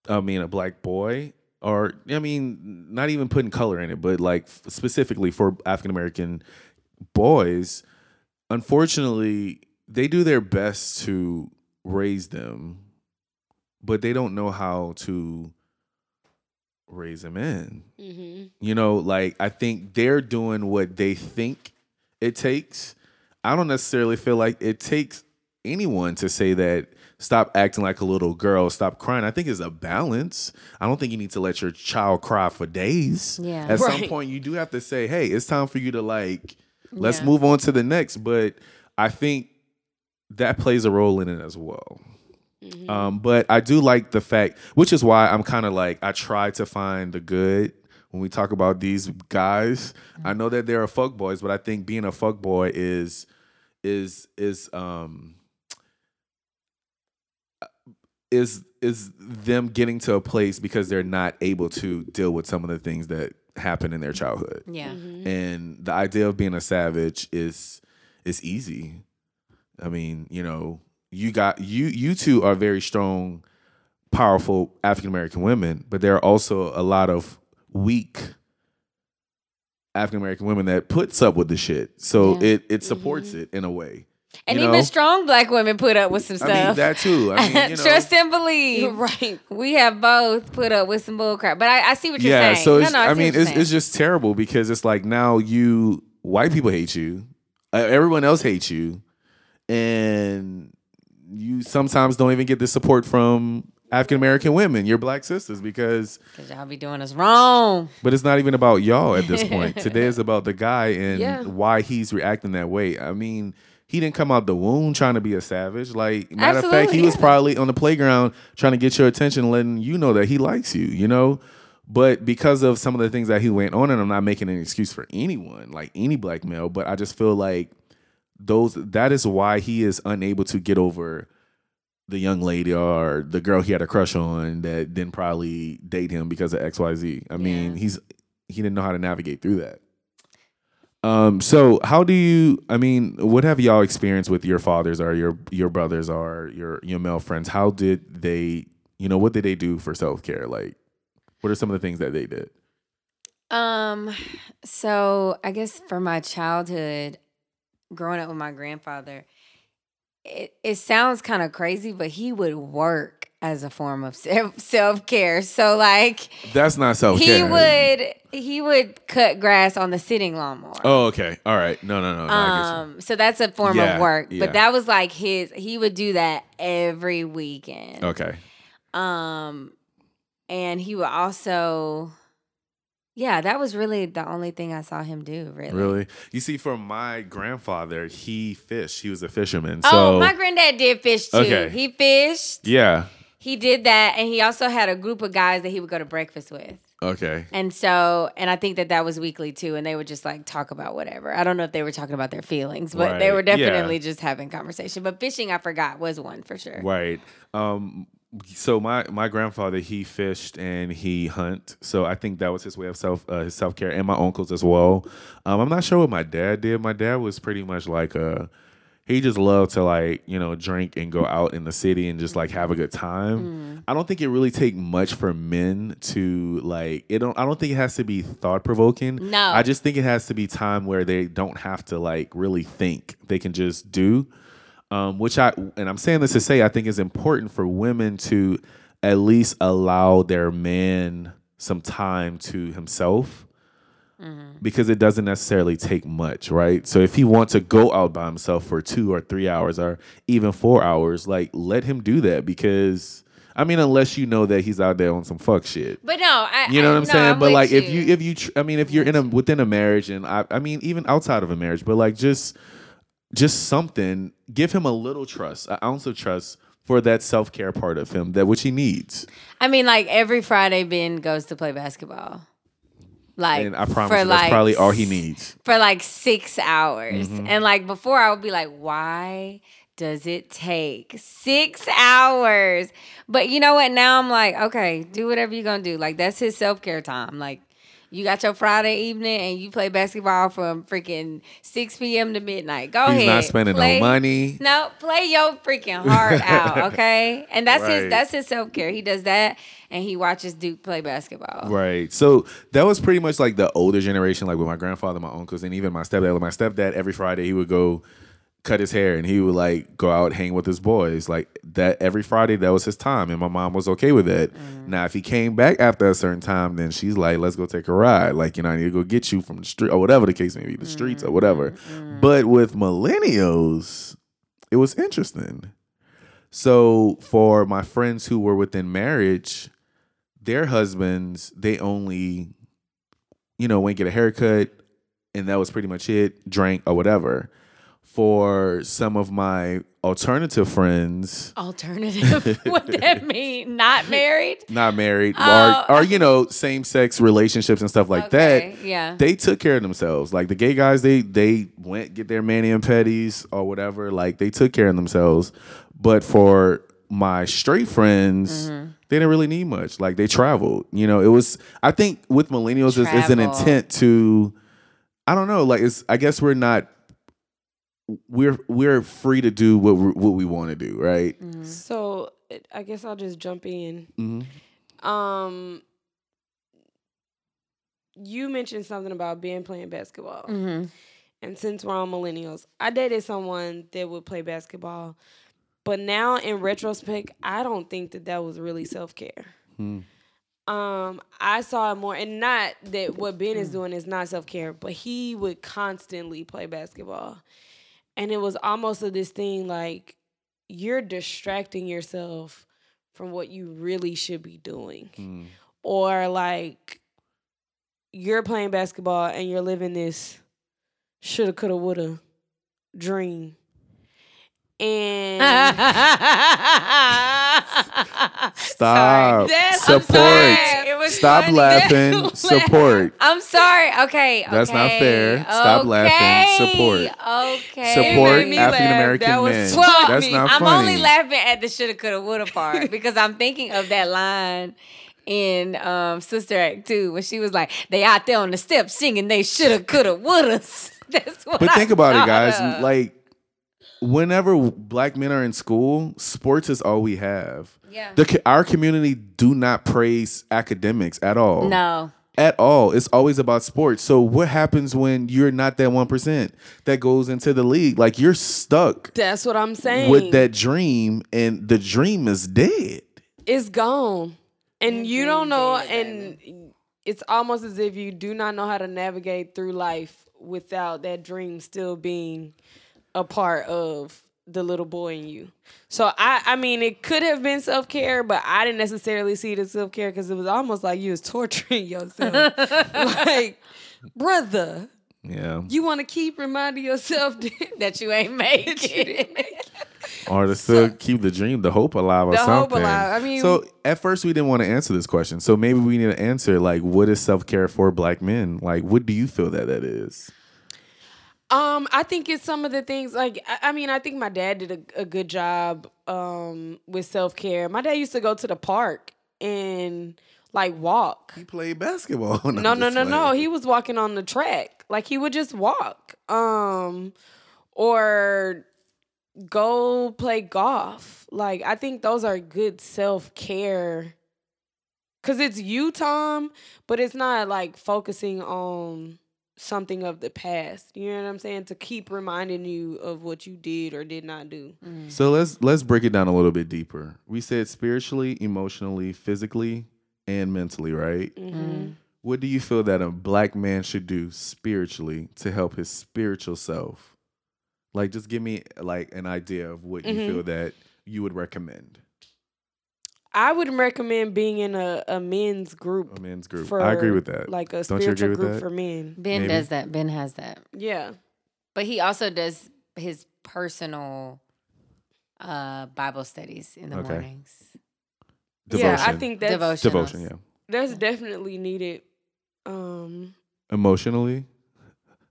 I mean a black boy or I mean not even putting color in it but like specifically for African American boys unfortunately they do their best to raise them but they don't know how to raise them in mm-hmm. you know, like I think they're doing what they think it takes. I don't necessarily feel like it takes anyone to say that stop acting like a little girl, stop crying. I think it's a balance. I don't think you need to let your child cry for days. Yeah. At some point you do have to say, "Hey, it's time for you to like let's Yeah. move on to the next." But I think that plays a role in it as well. Um, but I do like the fact, which is why I'm kind of like I try to find the good when we talk about these guys. I know that they're fuck boys, but I think being a fuck boy is is is um is is them getting to a place because they're not able to deal with some of the things that happen in their childhood. yeah And the idea of being a savage is is easy. I mean, you know, you got you you two are very strong, powerful African American women, but there are also a lot of weak African American women that puts up with the shit. So Yeah. it it supports it in a way. and you even know? strong black women put up with some stuff I mean that too. I mean, you know, trust and believe right. we have both put up with some bull crap but i, I see what you're yeah, saying so No, it's, no, I, see what mean, you're it's, saying. it's just terrible because it's like now you white people hate you, uh, everyone else hates you, and you sometimes don't even get the support from African American women, your black sisters, because. Cause y'all be doing us wrong. But it's not even about y'all at this point. Today is about the guy and Yeah. why he's reacting that way. I mean, he didn't come out the womb trying to be a savage. Like matter of fact, he was probably on the playground trying to get your attention, letting you know that he likes you. You know. But because of some of the things that he went on, and I'm not making an excuse for anyone, like any black male, but I just feel like those that is why he is unable to get over the young lady or the girl he had a crush on that didn't probably date him because of XYZ. I mean, Yeah. he's he didn't know how to navigate through that. Um, so how do you I mean, what have y'all experienced with your fathers or your your brothers or your your male friends? How did they, you know, what did they do for self-care? Like what are some of the things that they did? Um, so I guess for my childhood, growing up with my grandfather, it, it sounds kind of crazy, but he would work as a form of self care. So like That's not self care. he would he would cut grass on the sitting lawnmower. Oh, okay. All right. No, no, no. no I get you. Um, so that's a form Yeah, of work, yeah. but that was like his. He would do that every weekend. Okay. Um, and he would also, yeah, that was really the only thing I saw him do. Really, Really? You see, for my grandfather, he fished. He was a fisherman. Oh, my granddad did fish too. Okay. He fished. yeah. He did that, and he also had a group of guys that he would go to breakfast with. Okay. And so, and I think that that was weekly too, and they would just like talk about whatever. I don't know if they were talking about their feelings, but they Right, were yeah. definitely just having conversation. But fishing, I forgot, was one for sure. Right. Um. So my my grandfather he fished and he hunt. So I think that was his way of self uh, his self care and my uncles as well. Um. I'm not sure what my dad did. My dad was pretty much like a. He just loved to like you know drink and go out in the city and just like have a good time. I don't think it really take much for men to like it. Don't I don't think it has to be thought provoking. No. I just think it has to be time where they don't have to like really think. They can just do um, which I and I'm saying this to say I think is important for women to at least allow their man some time to himself because it doesn't necessarily take much, right? So if he wants to go out by himself for two or three hours or even four hours, like let him do that because I mean, unless you know that he's out there on some fuck shit. But no, I, You know what I'm no, saying? but with like, if you if you, tr- I mean, if you're in a within a marriage, and I, I mean, even outside of a marriage, but like just, just something, give him a little trust, an ounce of trust for that self care part of him that which he needs. I mean, like every Friday, Ben goes to play basketball. Like, And I promise for you, that's like probably all he needs. for like six hours. Mm-hmm. And like before, I would be like, why does it take six hours? But you know what? Now I'm like, okay, do whatever you're gonna do. Like that's his self care time. Like you got your Friday evening and you play basketball from freaking six p.m. to midnight. Go He's ahead. not spending play- no money. No, play your freaking heart out, okay? And that's Right. his that's his self care. He does that and he watches Duke play basketball. Right. So that was pretty much like the older generation, like with my grandfather, my uncles, and even my stepdad. Like my stepdad, every Friday he would go cut his hair and he would like go out hang with his boys. Like that every Friday, that was his time, and my mom was okay with that. Mm. Now, if he came back after a certain time, then she's like, "Let's go take a ride." Like you know, I need to go get you from the street or whatever the case may be, the streets or whatever. Mm-hmm. But with millennials, it was interesting. So for my friends who were within marriage, their husbands, they only, you know, went get a haircut and that was pretty much it, drank or whatever. For some of my alternative friends, Alternative. what that mean? Not married? not married, Oh. or, or you know, same sex relationships and stuff like Okay, that, yeah. they took care of themselves. Like the gay guys, they they went get their mani and petties or whatever. Like they took care of themselves. But for my straight friends, Mm-hmm. they didn't really need much. Like they traveled. You know, it was. I think with millennials, is is an intent to. I don't know. Like it's. I guess we're not. We're we're free to do what we, what we want to do, right? Mm-hmm. So I guess I'll just jump in. Mhm. Um, you mentioned something about being playing basketball, Mm-hmm. and since we're on millennials, I dated someone that would play basketball, but now in retrospect, I don't think that that was really self care. Hmm. Um, I saw it more, and not that what Ben is doing is not self care, but he would constantly play basketball, and it was almost of this thing like you're distracting yourself from what you really should be doing, Mm. or like you're playing basketball and you're living this shoulda, coulda, woulda dream, and Stop. That's- I'm Support. Was Stop funny. laughing. Support. I'm sorry. Okay. That's not fair. Stop laughing. Support. Okay. Support made me laugh. African American That was men. funny. That's not I'm funny. only laughing at the shoulda, coulda, woulda part because I'm thinking of that line in um, Sister Act 2 when she was like, they out there on the steps singing they shoulda, coulda, wouldas. That's what But I think about it, guys. of. Like, whenever black men are in school, sports is all we have. Yeah. The, our community do not praise academics at all. no. At all. It's always about sports. So what happens when you're not that 1% that goes into the league? Like you're stuck that's what I'm saying. with that dream and the dream is dead. it's gone. And Your you don't know dead, and it's almost as if you do not know how to navigate through life without that dream still being a part of the little boy in you. So I I mean it could have been self-care, but I didn't necessarily see it as self-care cuz it was almost like you was torturing yourself. like brother, Yeah. you want to keep reminding yourself that that you ain't make it. make it. Or to still keep the dream, the hope alive or The hope something. alive. I mean- so at first we didn't want to answer this question. So maybe we need to answer like, what is self care for black men? Like, what do you feel that that is? Um, I think it's some of the things like I, I mean, I think my dad did a, a good job um with self care. My dad used to go to the park and like walk. He played basketball. No, no, no, no. He was walking on the track. Like he would just walk. Um or go play golf. Like I think those are good self-care cuz it's you, Tom, but it's not like focusing on something of the past. You know what I'm saying? To keep reminding you of what you did or did not do. So let's let's break it down a little bit deeper. We said spiritually, emotionally, physically, and mentally, right? Mm-hmm. What do you feel that a black man should do spiritually to help his spiritual self? Like, just give me like an idea of what you Mhm. feel that you would recommend. I would recommend being in a, a men's group. A men's group. For I agree with that. Like a Don't you agree spiritual with group that? for men. Ben Maybe. does that. Ben has that. Yeah. But he also does his personal uh Bible studies in the Okay. mornings. Devotion. Yeah, I think that's Devotion. devotion. Yeah. that's definitely needed. Um, Emotionally,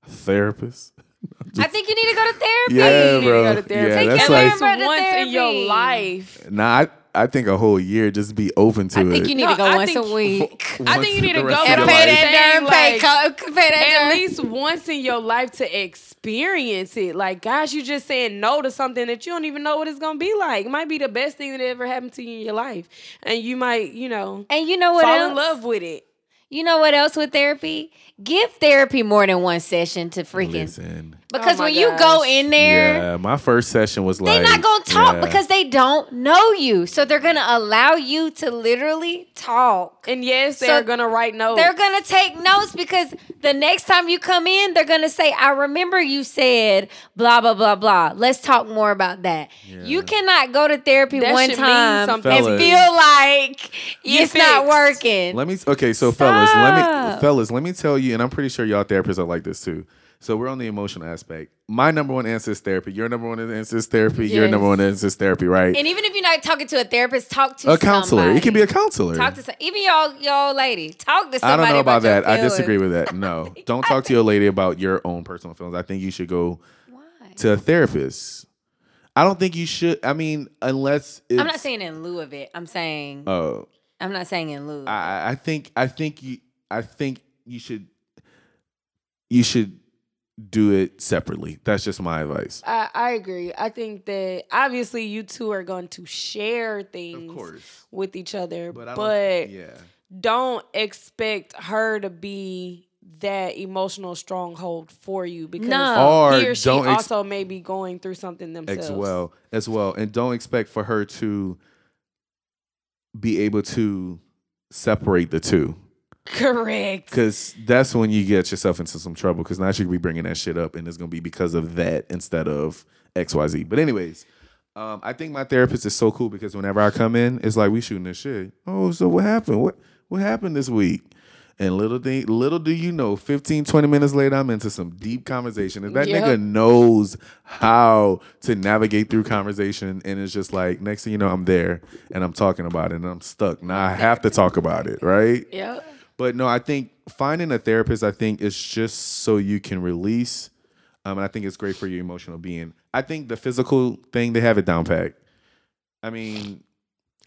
therapist. I think you need to go to therapy. Yeah, you need bro. to go to therapy. Yeah, Take that's your like member to once in your life. nah. I, I think a whole year just be open to it. I it. think you need No, to go I once think- a week. I think you need to go and pay that saying, darn pay. like, co- pay that At darn- least once in your life to experience it. Like, gosh, you just saying no to something that you don't even know what it's gonna be like. It might be the best thing that ever happened to you in your life, and you might, you know, And you know what fall else? in love with it. You know what else with therapy? Give therapy more than one session to freaking. Listen. Because Oh my when you go in there, Yeah, my first session was like they're not gonna talk yeah. because they don't know you. So they're gonna allow you to literally talk. And yes, they're gonna write notes. They're gonna take notes because the next time you come in, they're gonna say, "I remember you said blah blah blah blah. Let's talk more about that." You cannot go to therapy That one time and feel like You it's not working. Let me okay, so fellas, let me fellas, let me tell you, and I'm pretty sure y'all therapists are like this too. So we're on the emotional aspect. My number one answer is therapy. Your number one answer is therapy. Your number one answer is therapy, right? and even if you're not talking to a therapist, talk to a counselor. Somebody. It can be a counselor. talk to some, even your your old lady. Talk to somebody. I don't know about, your that. I disagree with that. No. Don't talk to your lady about your own personal feelings. I think you should go Why? to a therapist. I don't think you should. I mean, unless it's, I'm not saying in lieu of it. I'm saying Oh, I'm not saying in lieu. I, I think I think you I think you should you should do it separately. That's just my advice. I, I agree. I think that obviously you two are going to share things course. with each other, But but, don't, yeah. don't expect her to be that emotional stronghold for you because No. Or he or she don't ex- also may be going through something themselves. as well as well and don't expect for her to be able to separate the two Correct. because that's when you get yourself into some trouble because now she could be bringing that shit up and it's going to be because of that instead of xyz but anyways um, i think my therapist is so cool because whenever i come in it's like we shooting this shit oh so what happened what what happened this week and little thing, little do you know, 15, 20 minutes later, I'm into some deep conversation. And that Yep. nigga knows how to navigate through conversation. And it's just like, next thing you know, I'm there and I'm talking about it and I'm stuck. Now I have to talk about it, right? Yep. But no, I think finding a therapist, I think, is just so you can release. Um, and I think it's great for your emotional being. I think the physical thing, they have it down pat. I mean,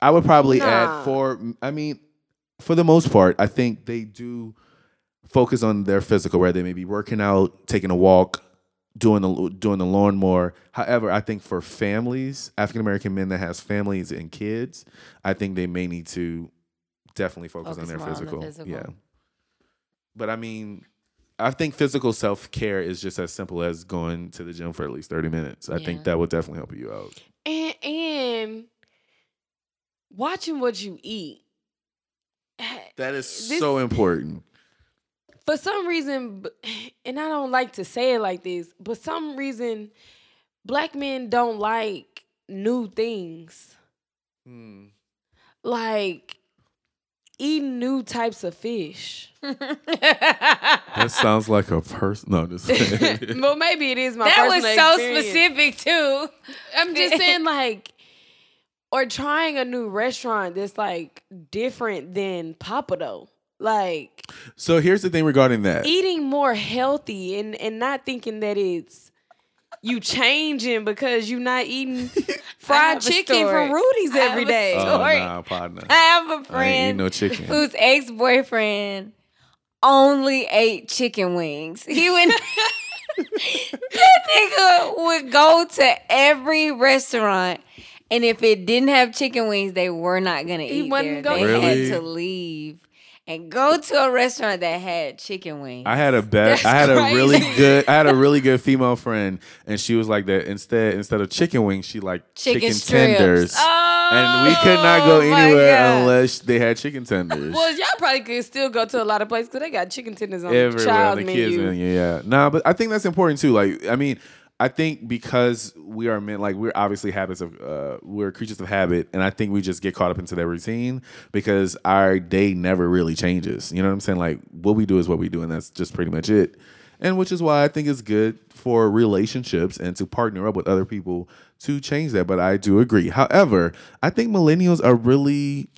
I would probably Nah. add for, I mean, for the most part, I think they do focus on their physical, where they may be working out, taking a walk, doing the doing the lawn more. However, I think for families, African American men that has families and kids, I think they may need to definitely focus, on their more on the physical. physical. Yeah. But I mean, I think physical self care is just as simple as going to the gym for at least thirty minutes. I Yeah. think that would definitely help you out. And and watching what you eat. That is This- so important. For some reason, and I don't like to say it like this, but some reason, black men don't like new things. Hmm. Like eating new types of fish. That sounds like a person. No, just well, maybe it is my that was so experience. specific too. I'm just saying, like, or trying a new restaurant that's like different than Papa though. Like so here's the thing regarding that. eating more healthy and and not thinking that it's you changing because you're not eating fried chicken from Rudy's every day. I have every a day. oh story. nah, partner. I have a I ain't friend no chicken. whose ex boyfriend only ate chicken wings. He would that nigga would go to every restaurant. And if it didn't have chicken wings, they were not gonna He eat wasn't there. They gonna- Really? had to leave and go to a restaurant that had chicken wings. I had a. That's I had a really good. I had a really good female friend, and she was like that. Instead, instead of chicken wings, she liked chicken, Chicken tenders. Oh, and we could not go oh anywhere unless they had chicken tenders. Well, y'all probably could still go to a lot of places because they got chicken tenders on the Everywhere, child the menu. kids menu. Yeah, nah, but I think that's important too. Like, I mean, I think because we are men, like we're obviously habits of, uh, we're creatures of habit, and I think we just get caught up into that routine because our day never really changes. You know what I'm saying? Like, what we do is what we do, and that's just pretty much it. And which is why I think it's good for relationships and to partner up with other people to change that. But I do agree. However, I think millennials are really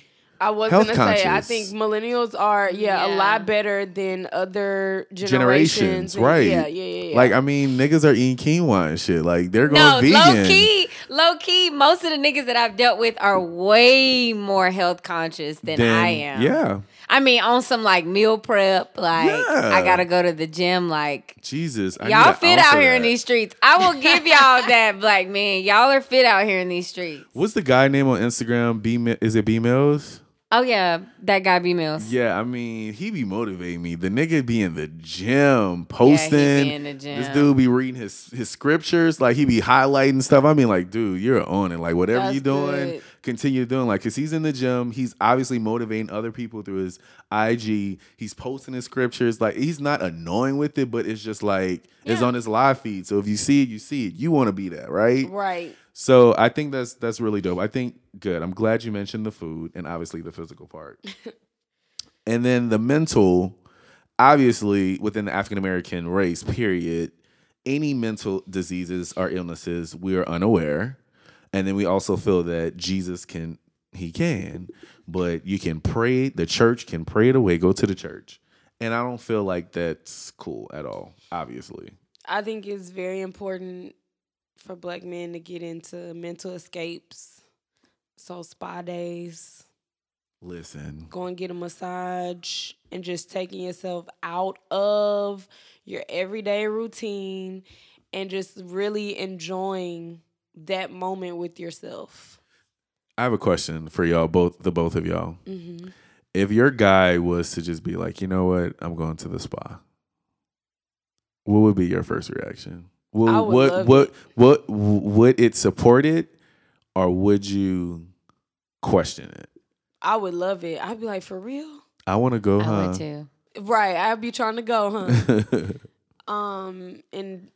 I was Health gonna say, I think millennials are yeah, a lot better than other generations. generations, and- right? Yeah, yeah, yeah. yeah. Like I mean, niggas are eating quinoa and shit. Like they're going No, vegan. low key, low key. Most of the niggas that I've dealt with are way more health conscious than Then- I am. Yeah, I mean, on some like meal prep, like Yeah. I gotta go to the gym. Like Jesus, I y'all fit out of here in these streets. I will give y'all that, black man. Y'all are fit out here in these streets. What's the guy name on Instagram? B is it B Mills? Oh yeah, that guy B Mills. Yeah, I mean, he be motivating me. The nigga be in the gym posting. in the This dude be reading his his scriptures, like he be highlighting stuff. I mean, like, dude, you're on it. Like, whatever That's you doing, good. continue doing. Like, cause he's in the gym. He's obviously motivating other people through his IG. He's posting his scriptures. Like, he's not annoying with it, but it's just like it's on his live feed. So if you see it, you see it. You want to be that, right? right. So I think that's that's really dope. I think good. I'm glad you mentioned the food and obviously the physical part. and then the mental, obviously within the African American race, period, any mental diseases or illnesses we are unaware. And then we also feel that Jesus can he can, but you can pray, the church can pray it away, go to the church. And I don't feel like that's cool at all, obviously. I think it's very important for black men to get into mental escapes. So spa days, Listen. go and get a massage, and just taking yourself out of your everyday routine and just really enjoying that moment with yourself. I have a question for y'all, both the both of y'all. hmm If your guy was to just be like, you know what, I'm going to the spa, what would be your first reaction? Would, I would what love what it. what would it support it, or would you question it? I would love it. I'd be like, for real? I want to go, I huh? would too. Right. I'd be trying to go, huh? Um, and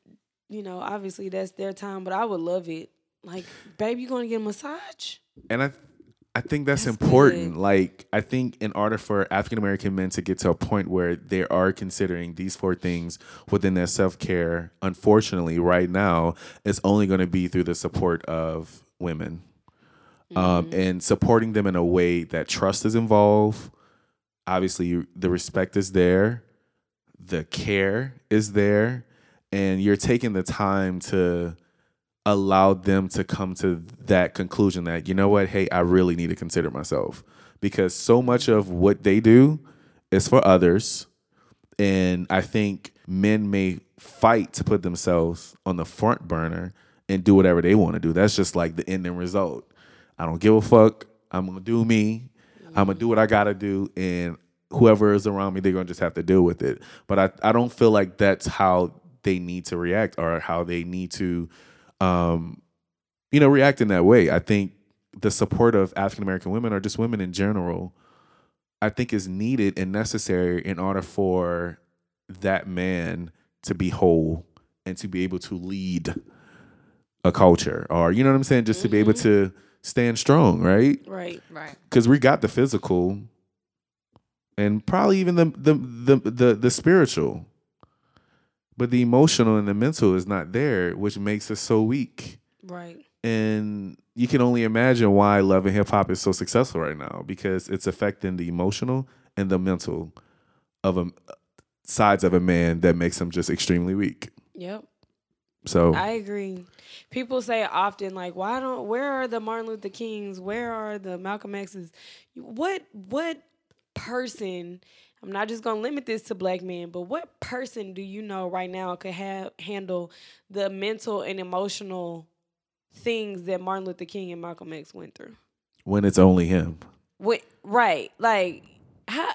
you know, obviously that's their time, but I would love it. Like, babe, you gonna get a massage? and I I think that's, That's important. good. Like I think in order for African American men to get to a point where they are considering these four things within their self care, unfortunately, right now, it's only going to be through the support of women. Um, and supporting them in a way that trust is involved. Obviously, the respect is there, the care is there, and you're taking the time to allow them to come to that conclusion that you know what hey i really need to consider myself. Because so much of what they do is for others. And i think men may fight to put themselves on the front burner and do whatever they want to do. That's just like the ending result. I don't give a fuck. I'm gonna do me. I'm gonna do what i gotta do. And whoever is around me they're gonna just have to deal with it. But i, I don't feel like that's how they need to react or how they need to um, you know, react in that way. I think the support of African American women or just women in general, I think is needed and necessary in order for that man to be whole and to be able to lead a culture or you know what I'm saying just to be able to stand strong, right? Right. Right. Cuz we got the physical and probably even the the the the, the spiritual. But the emotional and the mental is not there, which makes us so weak Right. and you can only imagine why love and hip hop is so successful right now because it's affecting the emotional and the mental of a sides of a man that makes him just extremely weak. Yep. So I agree. People say often, like, why don't where are the Martin Luther Kings? Where are the Malcolm X's? What what person? I'm not just gonna limit this to black men, but what person do you know right now could have handle the mental and emotional things that Martin Luther King and Malcolm X went through? when it's only him, What, right. Like how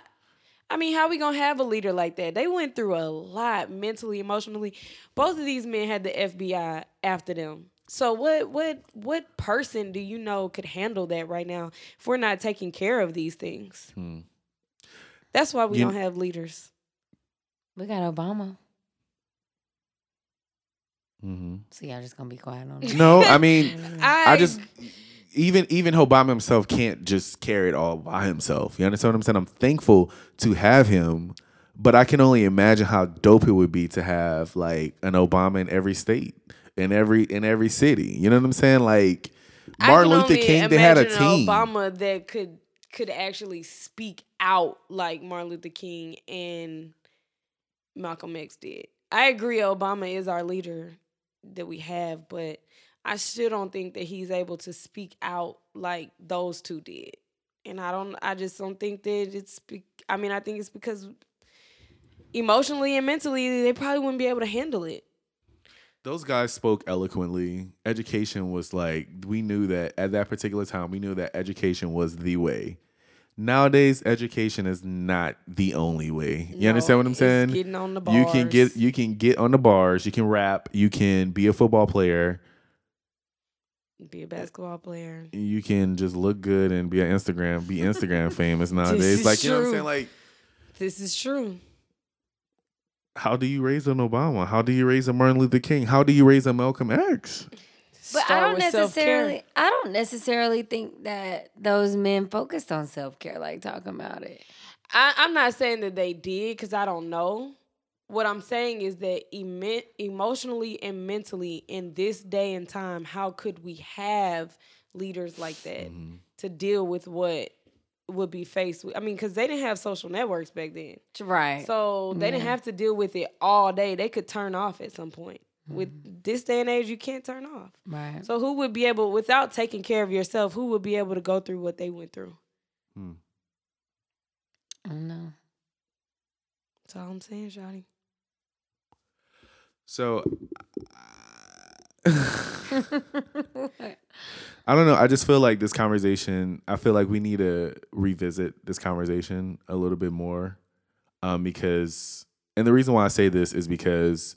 I mean, how we gonna have a leader like that? They went through a lot mentally, emotionally. Both of these men had the FBI after them. So what what what person do you know could handle that right now if we're not taking care of these things? Hmm. That's why we You- don't have leaders. We got Obama. hmm So y'all just gonna be quiet on it. no, I mean, I, I just even even Obama himself can't just carry it all by himself. You understand what I'm saying? I'm thankful to have him, but I can only imagine how dope it would be to have like an Obama in every state, in every in every city. You know what I'm saying? Like Martin Luther King, they had a team. Obama that could could actually speak out like Martin Luther King and Malcolm X did. I agree Obama is our leader that we have, but I still don't think that he's able to speak out like those two did. And I don't I just don't think that it's I mean I think it's because emotionally and mentally they probably wouldn't be able to handle it. Those guys spoke eloquently. Education was like we knew that at that particular time we knew that education was the way. Nowadays, education is not the only way. You No, understand what I'm saying? getting on the bars. You can get you can get on the bars. You can rap. You can be a football player. Be a basketball player. You can just look good and be on Instagram. Be Instagram famous nowadays. Like you know what I'm saying? Like This is true. How do you raise an Obama? How do you raise a Martin Luther King? How do you raise a Malcolm X? But I don't with self-care. necessarily I don't necessarily think that those men focused on self care like talking about it. I, I'm not saying that they did because I don't know. What I'm saying is that emo- emotionally and mentally in this day and time, how could we have leaders like that Mm-hmm. to deal with what would be faced with? I mean, because they didn't have social networks back then. Right. So they didn't have to deal with it all day. They could turn off at some point. With this day and age, you can't turn off. right. So who would be able, without taking care of yourself, who would be able to go through what they went through? Hmm. I don't know. That's all I'm saying, Shotty. So I don't know. I just feel like this conversation. I feel like we need to revisit this conversation a little bit more, um, because, and the reason why I say this is because,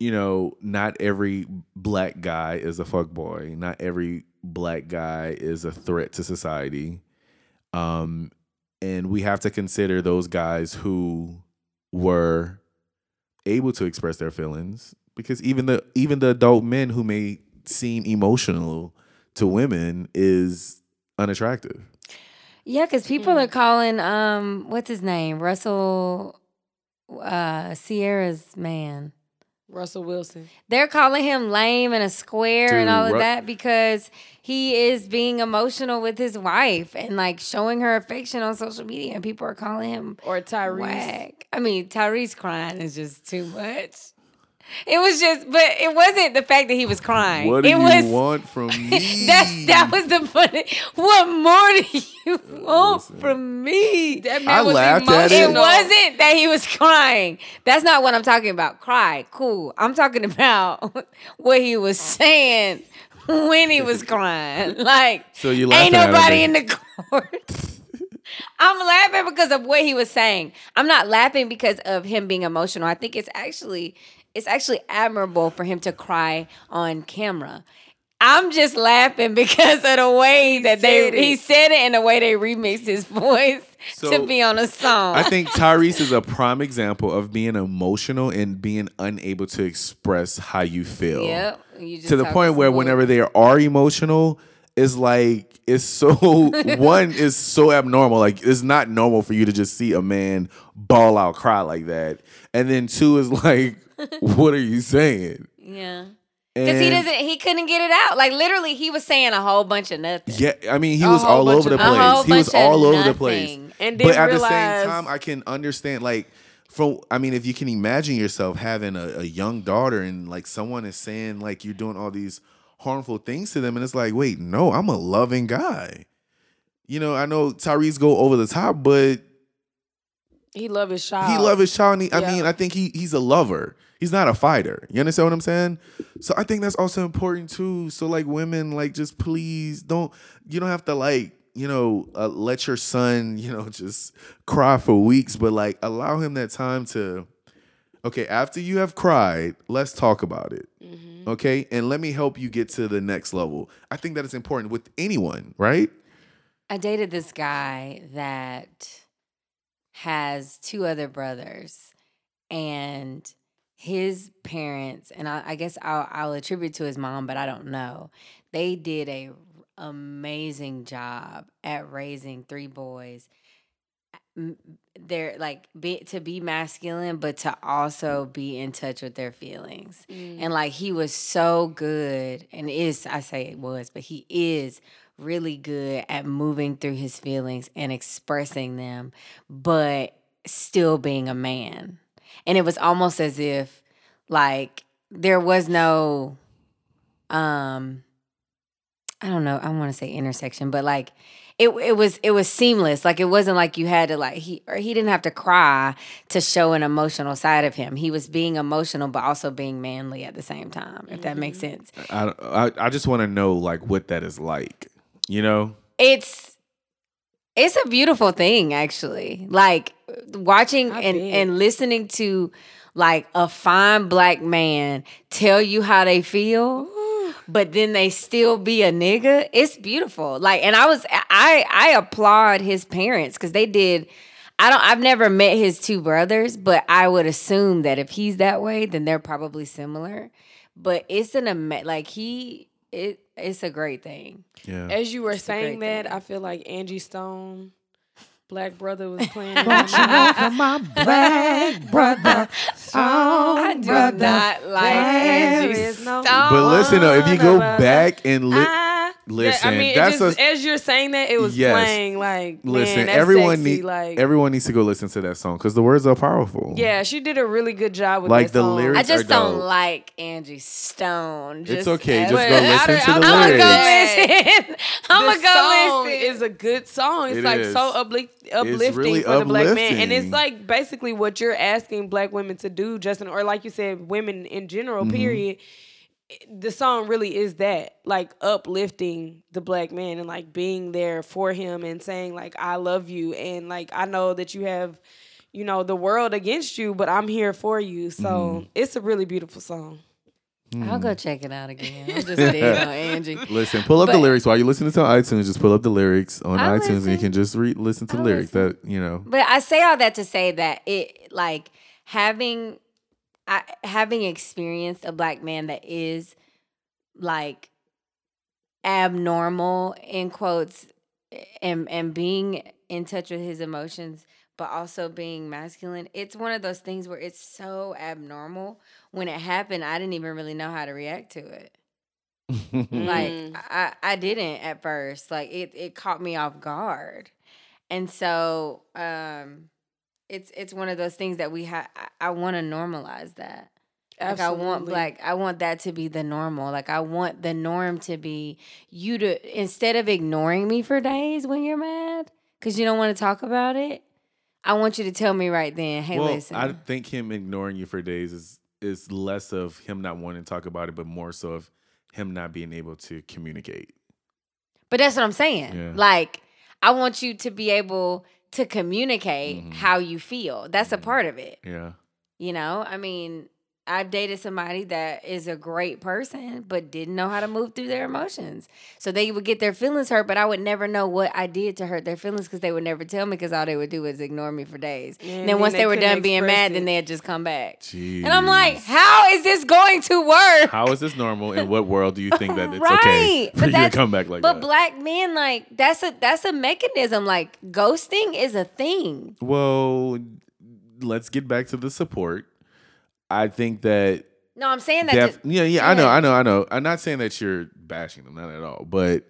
you know, not every black guy is a fuck boy. Not every black guy is a threat to society, um, and we have to consider those guys who were able to express their feelings because even the even the adult men who may seem emotional to women is unattractive. Yeah, because people are calling um what's his name? Russell uh Ciara's man. Russell Wilson. They're calling him lame and a square and all of Ru- that because he is being emotional with his wife and like showing her affection on social media and people are calling him Or Tyrese. whack. I mean, Tyrese crying is just too much. It was just, but it wasn't the fact that he was crying. What do it you was want from me? that's that was the funny. What more do you want Listen. from me? That man I was laughed at It it. wasn't that he was crying. That's not what I'm talking about. Cry, cool. I'm talking about what he was saying when he was crying. Like, So you ain't nobody in the court. I'm laughing because of what he was saying. I'm not laughing because of him being emotional. I think it's actually it's actually admirable for him to cry on camera. I'm just laughing because of the way that they it. he said it and the way they remixed his voice So, to be on a song. I think Tyrese is a prime example of being emotional and being unable to express how you feel. Yep. You just To the point where whenever they are emotional, it's like it's so one is so abnormal. Like it's not normal for you to just see a man ball out cry like that. And then two is like, what are you saying? Yeah. Because he doesn't he couldn't get it out. Like literally he was saying a whole bunch of nothing. Yeah, I mean, he A was all over the place. He was all over the place. And but at realize, the same time, I can understand like from I mean, if you can imagine yourself having a, a young daughter and like someone is saying like you're doing all these harmful things to them, and it's like, wait, no, I'm a loving guy. You know, I know Tyrese go over the top, but he love his child. he love his child. And he, I mean, I think he he's a lover. He's not a fighter. You understand what I'm saying? So I think that's also important too. So like women, like just please don't. You don't have to like you know uh, let your son you know just cry for weeks, but like allow him that time to. Okay, after you have cried, let's talk about it. Mm-hmm. Mm-hmm. Okay, and let me help you get to the next level. I think that is important with anyone, right? I dated this guy that has two other brothers, and his parents, and I, I guess I'll, I'll attribute to his mom, but I don't know. They did a amazing job at raising three boys. They're like be, to be masculine, but to also be in touch with their feelings. And like he was so good, and is I say it was, but he is really good at moving through his feelings and expressing them, but still being a man. And it was almost as if like there was no um I don't know, I want to say intersection, but like it it was it was seamless. Like it wasn't like you had to like he or he didn't have to cry to show an emotional side of him. He was being emotional but also being manly at the same time, if that makes mm-hmm. sense. I I, I just want to know like what that is like. You know, it's it's a beautiful thing actually like watching I and bet. and listening to like a fine black man tell you how they feel but then they still be a nigga it's beautiful like and i was i i applaud his parents because they did i don't i've never met his two brothers but i would assume that if he's that way then they're probably similar but it's an ama- like he it it's a great thing yeah. As you were It's saying that, thing. I feel like Angie Stone, Black Brother, was playing. Don't my black brother. Oh, I do brother, not like Angie Stone. But listen though, if you go back and li- listen, yeah, I mean, it that's just, a as you're saying that, it was Yes. playing like listen. Man, that's everyone sexy, need like everyone needs to go listen to that song because the words are powerful. yeah, she did a really good job with Like that the song. lyrics I just are don't dope. like Angie Stone. It's okay, as- just go I listen don't- to the I'm I'm gonna lyrics. gonna go listen. I'm gonna go song listen. is a good song. It's It like is. so uplift, uplifting really for the black man, and it's like basically what you're asking black women to do, Justin, or like you said, women in general. Mm-hmm. Period. The song really is that, like uplifting the black man and like being there for him and saying like I love you and like I know that you have, you know, the world against you, but I'm here for you. So Mm-hmm. it's a really beautiful song. I'll go check it out again. I'm just dead on Angie. Listen, pull up the lyrics while you're listening to iTunes. Just pull up the lyrics on I'll iTunes, and you can just re- listen to the I'll lyrics. That you know, But I say all that to say that it like having I, having experienced a black man that is like abnormal in quotes and and being in touch with his emotions but also being masculine it's one of those things where it's so abnormal. When it happened i didn't even really know how to react to it. Like Mm. I, I didn't at first. Like it, it caught me off guard. And so um it's it's one of those things that we have i, I want to normalize that like I want Absolutely. black I want that to be the normal. Like I want the norm to be you to instead of ignoring me for days when you're mad cuz you don't want to talk about it. I want you to tell me right then, "Hey, well, listen." I think him ignoring you for days is is less of him not wanting to talk about it, but more so of him not being able to communicate. But that's what I'm saying. Yeah. Like, I want you to be able to communicate Mhm. how you feel. That's a Mhm. part of it. Yeah, You know, I mean, I've dated somebody that is a great person, but didn't know how to move through their emotions. So they would get their feelings hurt, but I would never know what I did to hurt their feelings because they would never tell me because all they would do was ignore me for days. and then then once they they, were done being express mad, it. then they'd just come back. Jeez. And I'm like, how is this going to work? How is this normal? In what world do you think that it's right. okay for but you to come back like but that? black men, like that's a that's a mechanism. Like ghosting is a thing. well, let's get back to the support. I think that No, I'm saying that. Def- to- yeah, yeah, I know. I know, I know. I'm not saying that you're bashing them, not at all. But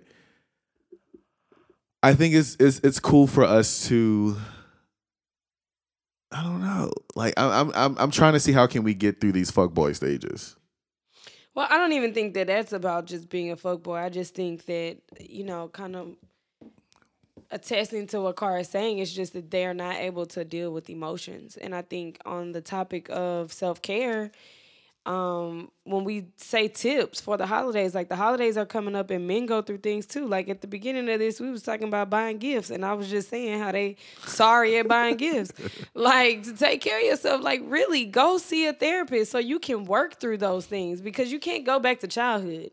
I think it's it's it's cool for us to. I don't know. Like I'm I'm I'm I'm trying to see how can we get through these fuckboy stages. Well, I don't even think that that's about just being a fuckboy. I just think that you know, kind of attesting to what Car is saying is just that they are not able to deal with emotions. And I think on the topic of self care, um, when we say tips for the holidays, like the holidays are coming up and men go through things too. Like at the beginning of this, we was talking about buying gifts, and I was just saying how they sorry at buying gifts. Like to take care of yourself, like really go see a therapist so you can work through those things because you can't go back to childhood.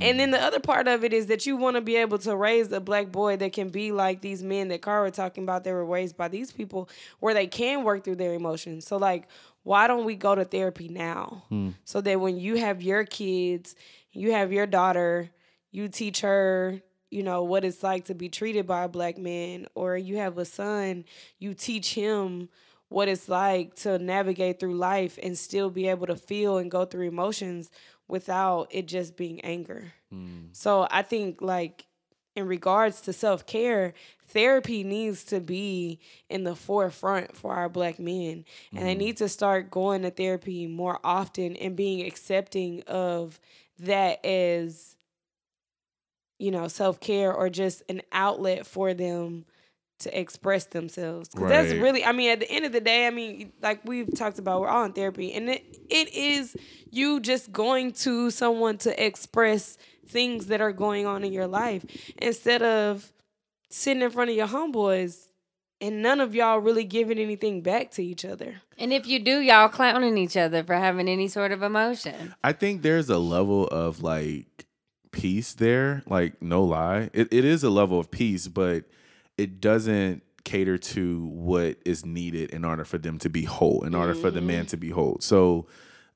And then the other part of it is that you want to be able to raise a black boy that can be like these men that Cara talking about. They were raised by these people where they can work through their emotions. So like why don't we go to therapy now? Hmm. So that when you have your kids you have your daughter you teach her you know what it's like to be treated by a black man or you have a son you teach him what it's like to navigate through life and still be able to feel and go through emotions without it just being anger. Hmm. So i think like in regards to self care, therapy needs to be in the forefront for our black men. And they mm-hmm. need to start going to therapy more often and being accepting of that as, you know, self care or just an outlet for them to express themselves. Because that's really, I mean, at the end of the day, I mean, like we've talked about, we're all in therapy, and it, it is you just going to someone to express things that are going on in your life instead of sitting in front of your homeboys and none of y'all really giving anything back to each other. And if you do, y'all clowning each other for having any sort of emotion. I think there's a level of like peace there. Like no lie, it, it is a level of peace, but it doesn't cater to what is needed in order for them to be whole, in order for the man mm-hmm. to be whole. So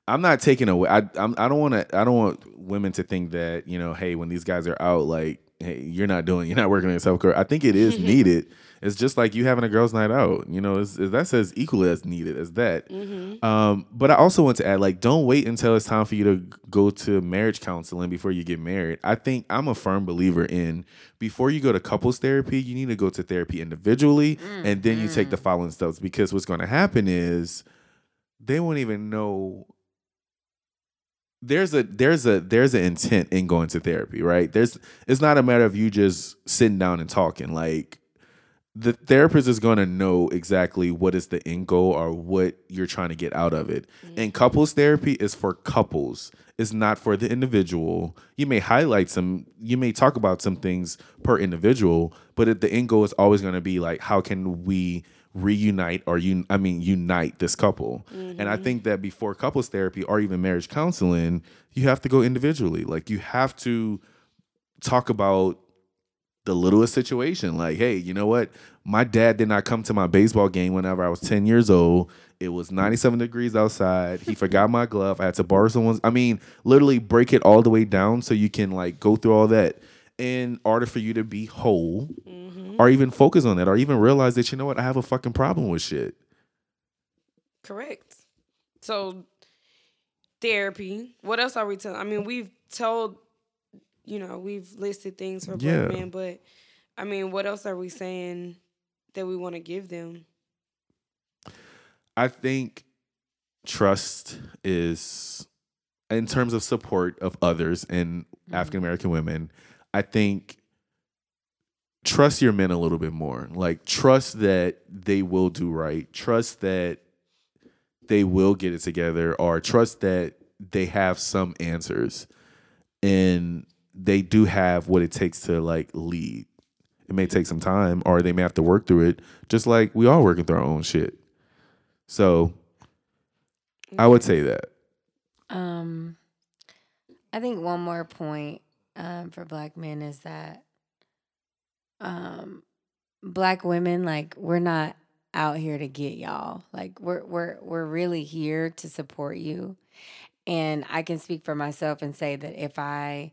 I'm not taking away. I I'm, I don't want to. I don't want women to think that you know, hey, when these guys are out, like, hey, you're not doing, you're not working on self care. I think it is needed. It's just like you having a girls' night out. You know, it's, that's as equally as needed as that. Mm-hmm. Um, but I also want to add, like, don't wait until it's time for you to go to marriage counseling before you get married. I think I'm a firm believer in before you go to couples therapy, you need to go to therapy individually, mm, and then you take the mm. following steps because what's going to happen is they won't even know there's a there's a there's an intent in going to therapy, right? There's it's not a matter of you just sitting down and talking. Like the therapist is going to know exactly what is the end goal or what you're trying to get out of it. Mm-hmm. And couples therapy is for couples. It's not for the individual. You may highlight some, you may talk about some things per individual, but the end goal is always going to be like, how can we reunite or you I mean unite this couple. And I mm-hmm. think that before couples therapy or even marriage counseling, you have to go individually. Like you have to talk about the littlest situation. Like, hey, you know what? My dad did not come to my baseball game whenever I was 10 years old. It was 97 degrees outside. He forgot my glove. I had to borrow someone's. I mean, literally break it all the way down so you can like go through all that in order for you to be whole mm-hmm. or even focus on that or even realize that, you know what? I have a fucking problem with shit. Correct. So therapy. What else are we telling? I mean, we've told, you know, we've listed things for Yeah. black men, but I mean, what else are we saying that we want to give them? I think trust is in terms of support of others and mm-hmm. African American women, I think trust your men a little bit more. Like trust that they will do right. Trust that they will get it together or trust that they have some answers and they do have what it takes to like lead. It may take some time or they may have to work through it just like we all working through our own shit. So I would say that. Um, I think one more point um, for black men is that um, black women, like, we're not out here to get y'all. Like, we're we're we're really here to support you. And I can speak for myself and say that if I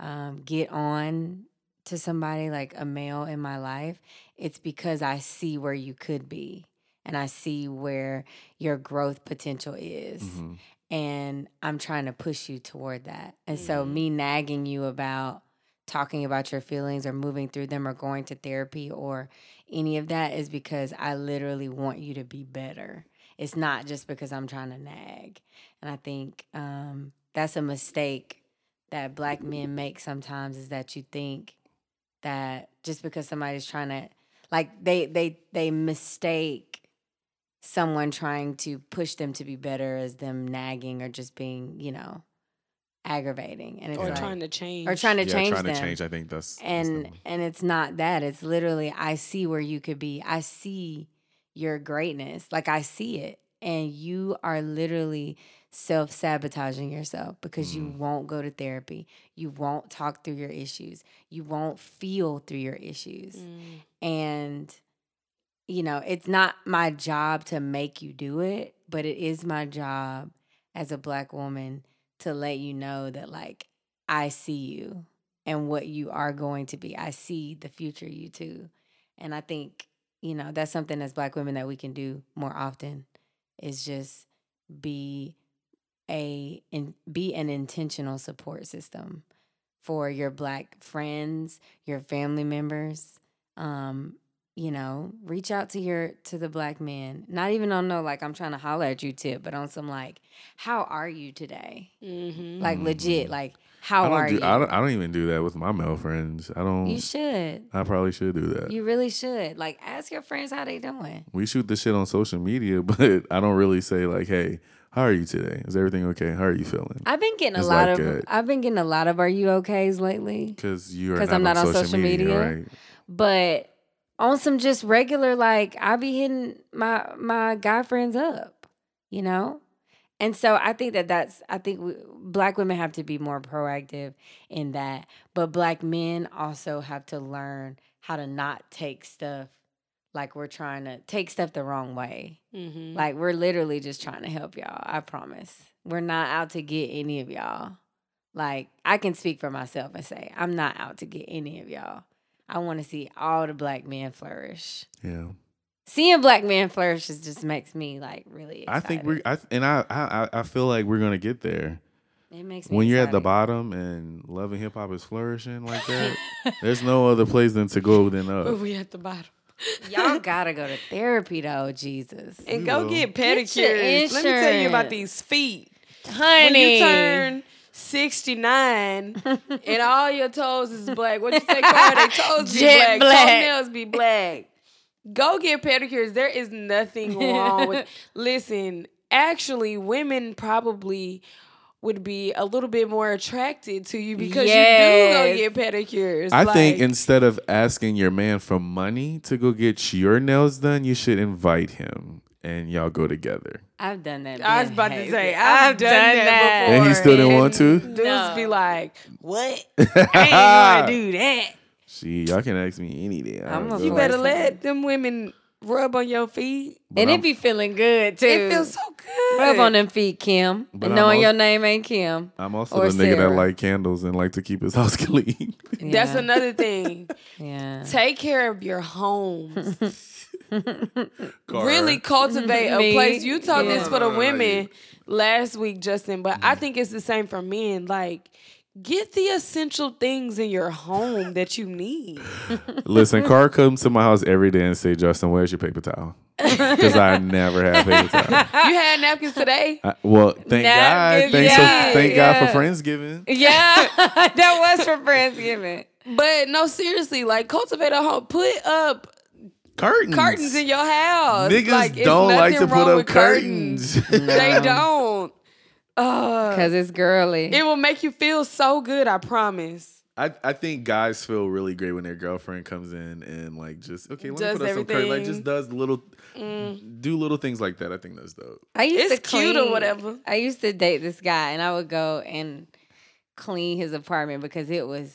um, get on to somebody like a male in my life, it's because I see where you could be and I see where your growth potential is. Mhm. And I'm trying to push you toward that. And so, Mhm. me nagging you about talking about your feelings or moving through them or going to therapy or any of that is because I literally want you to be better. It's not just because I'm trying to nag. And I think um, that's a mistake that black men make sometimes is that you think that just because somebody's trying to like they they they mistake someone trying to push them to be better as them nagging or just being, you know, aggravating. And it's or like, trying to change. or trying to yeah, change trying them to change. I think that's, that's the and one. and it's not that it's literally i see where you could be i see your greatness like i see it and you are literally self-sabotaging yourself because you Mm. won't go to therapy you won't talk through your issues you won't feel through your issues Mm. and you know it's not my job to make you do it but it is my job as a black woman to let you know that like i see you and what you are going to be. I see the future you too. And i think you know that's something as black women that we can do more often is just be a in, be an intentional support system for your black friends your family members um you know reach out to your to the black man not even on no like i'm trying to holler at you tip but on some like how are you today Mhm. like legit Mhm. like I how don't are do. you I don't. I don't even do that with my male friends. I don't. you should I probably should do that. you really should like ask your friends how they doing we shoot the shit on social media, but I don't really say like, "Hey, how are you today? Is everything okay? How are you feeling?" i've been getting a lot like of a- i've been getting a lot of are you okays lately Because you are 'Cause not I'm not on on social, social media, media. right? but on some just regular like i be hitting my my guy friends up you know? And so i think that that's i think we, black women have to be more proactive in that but black men also have to learn how to not take stuff like we're trying to take stuff the wrong way. Mhm. like we're literally just trying to help y'all i promise. We're not out to get any of y'all. Like i can speak for myself and say i'm not out to get any of y'all I want to see all the black men flourish. Yeah. Seeing black men flourish is just makes me like really. Excited. I think we're. I and I, I. I feel like we're gonna get there. It makes me when you're at the bottom and love and hip hop is flourishing like that, there's no other place than to go than up. But up. we at the bottom. Y'all gotta go to therapy though, Jesus, And We go will. get Get pedicures. Let me tell you about these feet. honey. When you turn 69 and all your toes is black, what you say, Cara? They toes be black, black. toenails be black. Go get pedicures. There is nothing wrong with. Listen, actually, women probably would be a little bit more attracted to you because Yes. you do go get pedicures. I think instead of asking your man for money to go get your nails done, you should invite him and y'all go together. I've done that. I was being about to say, I've, done, that, before. And he still didn't want to? Dudes No. be like, what? I ain't gonna do that. See, y'all can ask me any day. I I'm a. You better Force let them women rub on your feet. But and I'm- it be feeling good too. It feels so good. Rub on them feet, Kim. But knowing al- your name ain't Kim. I'm also or the nigga that Sarah. like candles and like to keep his house clean. That's another thing. Yeah. Take care of your homes. Car. really cultivate a place. You told this for the women last week, Justin, but I mm. think it's the same for men. Like, get the essential things in your home that you need. Listen, Car comes to my house every day and say, Justin, where's your paper towel? Because I never have paper towel. You had napkins today? I- well, thank Napkins, God. Thanks yeah, for, thank God yeah. for Friendsgiving. Yeah, that was for Friendsgiving. But no, seriously, like cultivate a home. Put up Curtains. curtains in your house. Niggas like, don't like to put up with curtains. curtains. They don't. Uh, Cause it's girly. it will make you feel so good. I promise. I, I think guys feel really great when their girlfriend comes in and like just okay, let me Does put up some curtains. Like just does little do little things like that. I think that's dope. I used It's to cute or whatever. I used to date this guy, and I would go and clean his apartment because it was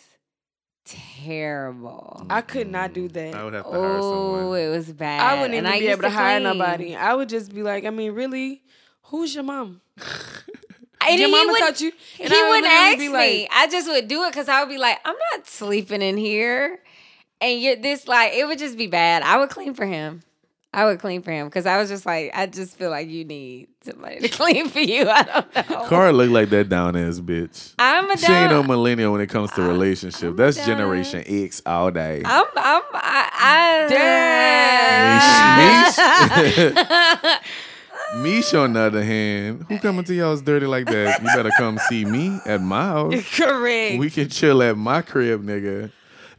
terrible. I could not do that. I would have to hire Oh, someone. it was bad. I wouldn't And even I be able to, hire nobody. I would just be like, I mean, really, who's your mom? And your he mama wouldn't- taught you? He I would wouldn't ask be me. like- I just would do it because I would be like, I'm not sleeping in here. And you're this like it would just be bad. I would clean for him. I would clean for him because I was just like, I just feel like you need somebody to clean for you. I don't know. Cara look like that down ass bitch. I'm a She ain't no millennial when it comes to relationship. That's done. Generation X all day. I'm I'm I, I Mish, on the other hand, who coming to y'all's dirty like that? You better come see me at my house. Correct. We can chill at my crib, nigga.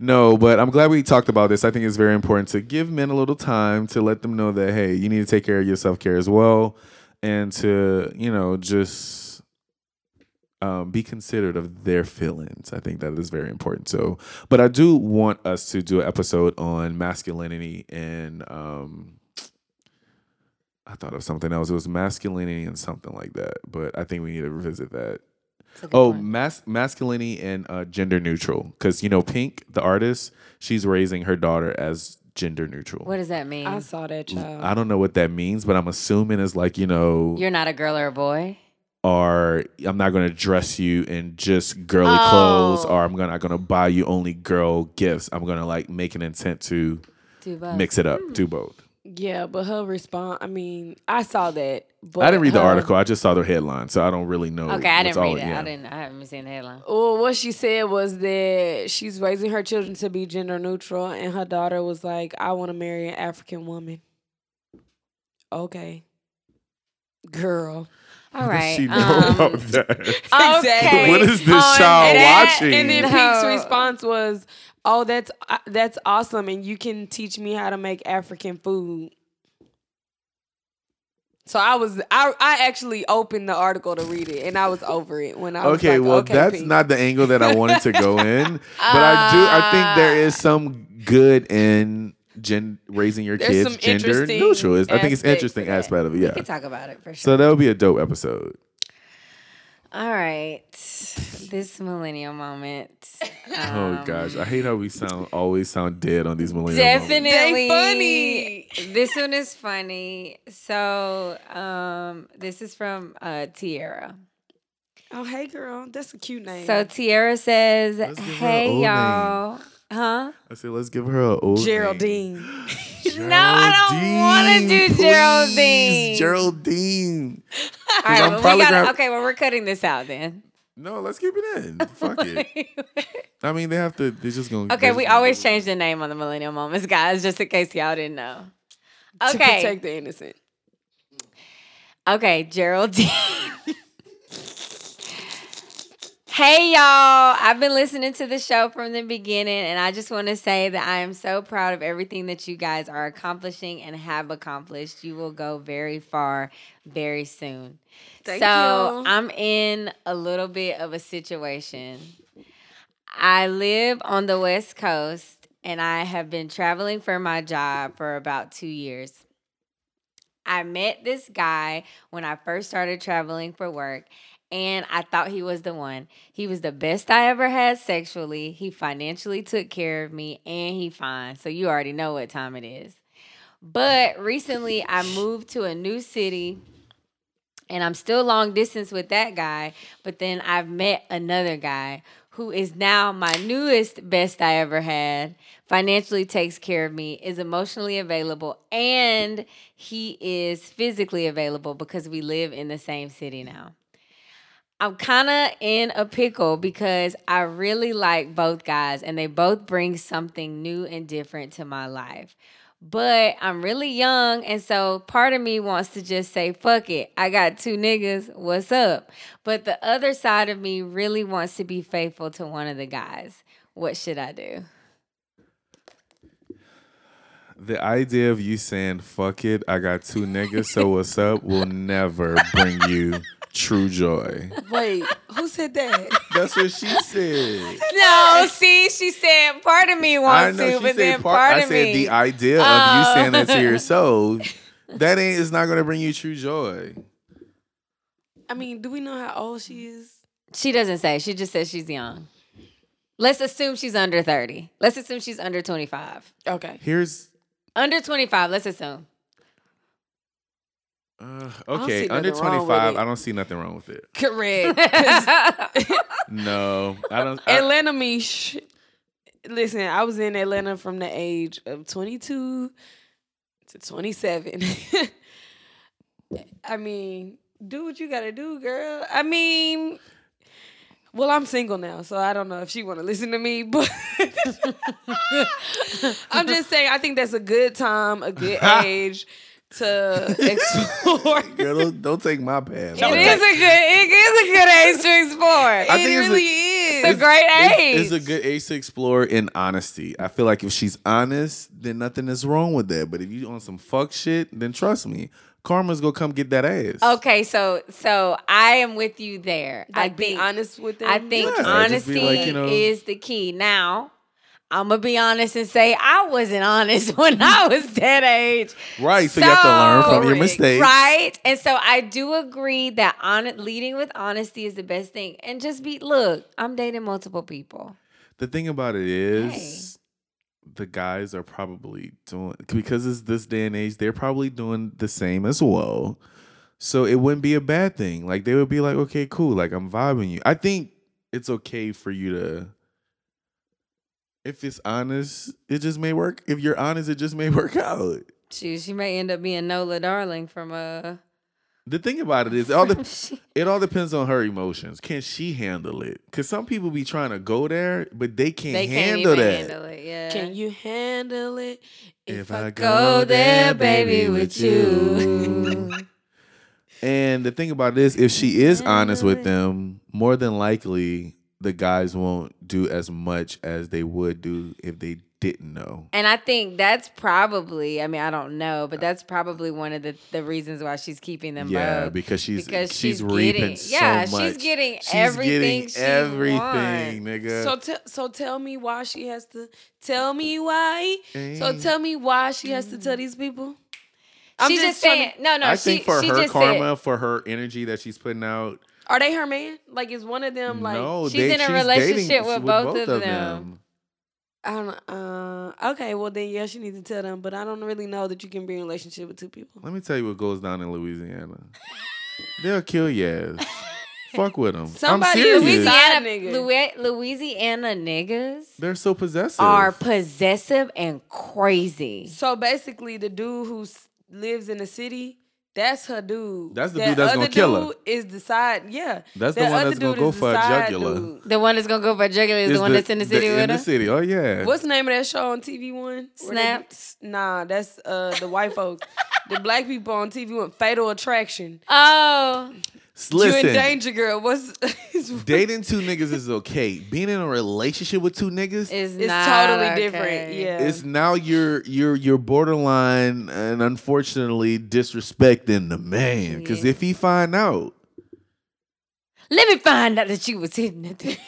No, but I'm glad we talked about this. I think it's very important to give men a little time to let them know that hey, you need to take care of your self care as well, and to you know just um, be considerate of their feelings. I think that is very important. So, but I do want us to do an episode on masculinity and um, I thought of something else. It was masculinity and something like that. But I think we need to revisit that. Oh, mas- masculinity and uh, gender neutral. Because you know, Pink, the artist, she's raising her daughter as gender neutral. what does that mean? I saw that child. I don't know what that means, but I'm assuming it's like you know, You're not a girl or a boy. or I'm not going to dress you in just girly Oh. clothes, or I'm not going to buy you only girl gifts. I'm going to like make an intent to Do both. mix it up, Hmm. do both. Yeah, but her response. I mean, I saw that. But I didn't read the her- article. I just saw the headline, so I don't really know. Okay, I didn't all read it. yeah. I didn't. I haven't seen the headline. Well, what she said was that she's raising her children to be gender neutral, and her daughter was like, "I want to marry an African woman." Okay, girl. All right. What does she know um, about that? Okay. What is this on child that- watching? And then Pink's response was, "Oh, that's uh, that's awesome, and you can teach me how to make African food." So I was I I actually opened the article to read it, and I was over it when I was Okay, like, well, okay, that's not the angle that I wanted to go in, but I do. I think there is some good in gen raising your There's kids gender neutral. I think it's interesting aspect of it. Yeah. We can talk about it for sure. So that would be a dope episode. All right. This millennial moment. oh um, gosh, I hate how we sound always sound dead on these millennial. moments. Definitely They funny. This one is funny. So, um, this is from uh Tierra. Oh, hey, girl, that's a cute name. So Tierra says, Let's give her an "Hey y'all, huh? I said, let's give her a old name. Geraldine. No, I don't wanna do Please, Geraldine. Geraldine. All right, well, we gotta, gonna- okay. Well, we're cutting this out then. No, let's keep it in. Fuck it. I mean, they have to. They're just gonna. Okay, we gonna always change the name on the millennial moments, guys, just in case y'all didn't know. To Okay, protect the innocent. Okay, Geraldine. Hey, y'all. I've been listening to the show from the beginning, and I just want to say that I am so proud of everything that you guys are accomplishing and have accomplished. You will go very far very soon. Thank so, you. I'm in a little bit of a situation. I live on the West Coast, and I have been traveling for my job for about two years. I met this guy when I first started traveling for work, and I thought he was the one. He was the best I ever had sexually. He financially took care of me, and he fine. So you already know what time it is. But recently, I moved to a new city, and I'm still long distance with that guy. But then I've met another guy who is now my newest best I ever had, financially takes care of me, is emotionally available, and he is physically available because we live in the same city now. I'm kind of in a pickle because I really like both guys and they both bring something new and different to my life. But I'm really young, and so part of me wants to just say, fuck it. I got two niggas. What's up? But the other side of me really wants to be faithful to one of the guys. What should I do? The idea of you saying "fuck it," I got two niggas, so what's up, will never bring you true joy. Wait, who said that? That's what she said. No, see, she said part of me wants know to, but then part. part I said me. the idea of Oh. you uh. saying that to yourself. That ain't is not gonna bring you true joy. I mean, do we know how old she is? she doesn't say. She just says she's young. Let's assume she's under 30. Let's assume she's under 25. Okay. Here's Under 25, let's assume. Uh, okay under nothing wrong twenty with five. it. I don't see nothing wrong with it. Correct. No, I don't. I, Atlanta me. Sh- Listen, I was in Atlanta from the age of 22 to 27. I mean, do what you gotta do, girl. I mean, well, I'm single now, so I don't know if she want to listen to me, but I'm just saying, I think that's a good time, a good age to explore. girl, don't, don't take my path. It is a good, it is a good age to explore. I it think it's a- really is. It's a great It's- age. It's, a good age to explore in honesty. I feel like if she's honest, then nothing is wrong with that. But if you on some fuck shit, then trust me, karma's gonna come get that ass. Okay, so so I am with you there. like I being think honest with them. I think Yeah, honesty like, you know- is the key. Now, I'm gonna be honest and say I wasn't honest when I was that age. right. So, you have to learn from your mistakes. Right, and so I do agree that on leading with honesty is the best thing. And just be look, I'm dating multiple people. The thing about it is, the guys are probably doing because it's this day and age. They're probably doing the same as well. So it wouldn't be a bad thing. Like they would be like, okay, cool. Like I'm vibing you. I think it's okay for you to. If it's honest, it just may work. If you're honest, it just may work out. She she may end up being Nola Darling from uh The thing about it is, it all the, it all depends on her emotions. Can she handle it? Because some people be trying to go there, but they can't, they can't handle even that. handle it. Yeah. Can you handle it? If go I go there, there, baby, baby, with with you. you. And the thing about this, if she is honest with them, more than likely the guys won't do as much as they would do if they didn't know. And I think that's probably, I mean, I don't know, but that's probably one of the, the reasons why she's keeping them Yeah, both. because she's because she's, she's reaping getting- so yeah, much. she's getting She's everything getting she everything, wants. nigga. So t- so tell me why she has to tell me why. So tell me why she has to tell these people. I'm She's just, trying saying, to- no, no, I she, think for she her just karma, for her energy that she's putting out, Are they her man? Like is one of them like no, she's they, in a she's relationship dating with both of them. I don't know. Uh, okay, well then yeah, she needs to tell them. But I don't really know that you can be in a relationship with two people. Let me tell you what goes down in Louisiana. They'll kill your ass. Fuck with them. Somebody I'm serious. Louisiana- Louisiana, nigga. Louisiana niggas They're so possessive. are possessive and crazy. So basically, the dude who lives in the city, that's her dude. That's the That dude that's gonna other kill her. Is the side, yeah. That's the That one other that's gonna dude go is the for a side jugular. dude. The one that's gonna go for a jugular is the It's one that's in the city in with the her. city. Oh yeah. What's the name of that show on TV One? Where they- Snapped? Nah, that's uh the white folks. the black people on TV One. Fatal Attraction. Oh, You in danger, girl. What's dating two niggas is okay. Being in a relationship with two niggas, is It's not totally okay. different. Yeah. it's now you're you're you're borderline and unfortunately disrespecting the man. Because Yeah. if he find out, Let me find out that you was hitting it.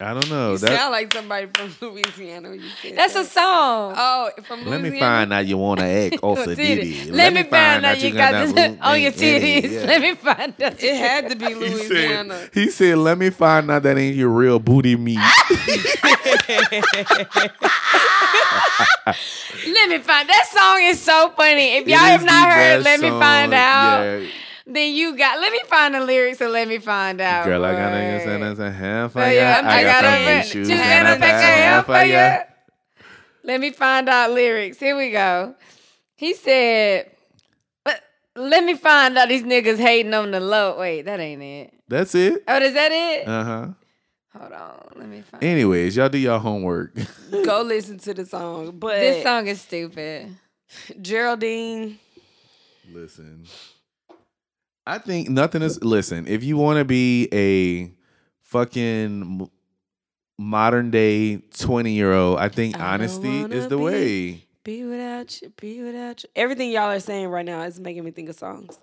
I don't know. you That, sound like somebody from Louisiana. when you said That's a song. Oh, from Louisiana. let me find out you want to act also Titty. ditty. Let, me find out you got this root on your in titties. Yeah. Let me find out. It had to be He Louisiana. said, he said, "Let me find out that ain't your real booty meat." Let me find. That song is so funny. If y'all have not heard, best let me song. find out. Yeah. Then you got. Let me find the lyrics and let me find out. Girl, I got boy. niggas and that's a half for Oh, ya. yeah, I got some it. issues and and I I got half for ya. Let me find out lyrics. Here we go. He said, "Let- "Let me find out these niggas hating on the low." Wait, that ain't it. That's it. Oh, is that it? Uh huh. Hold on. Let me find. Anyways, y'all do y'all homework. Go listen to the song. But This song is stupid. Geraldine, Listen, I think nothing is. Listen, if you want to be a fucking modern day twenty year old, I think I honesty is the be- way. Be without you, be without you. Everything y'all are saying right now is making me think of songs.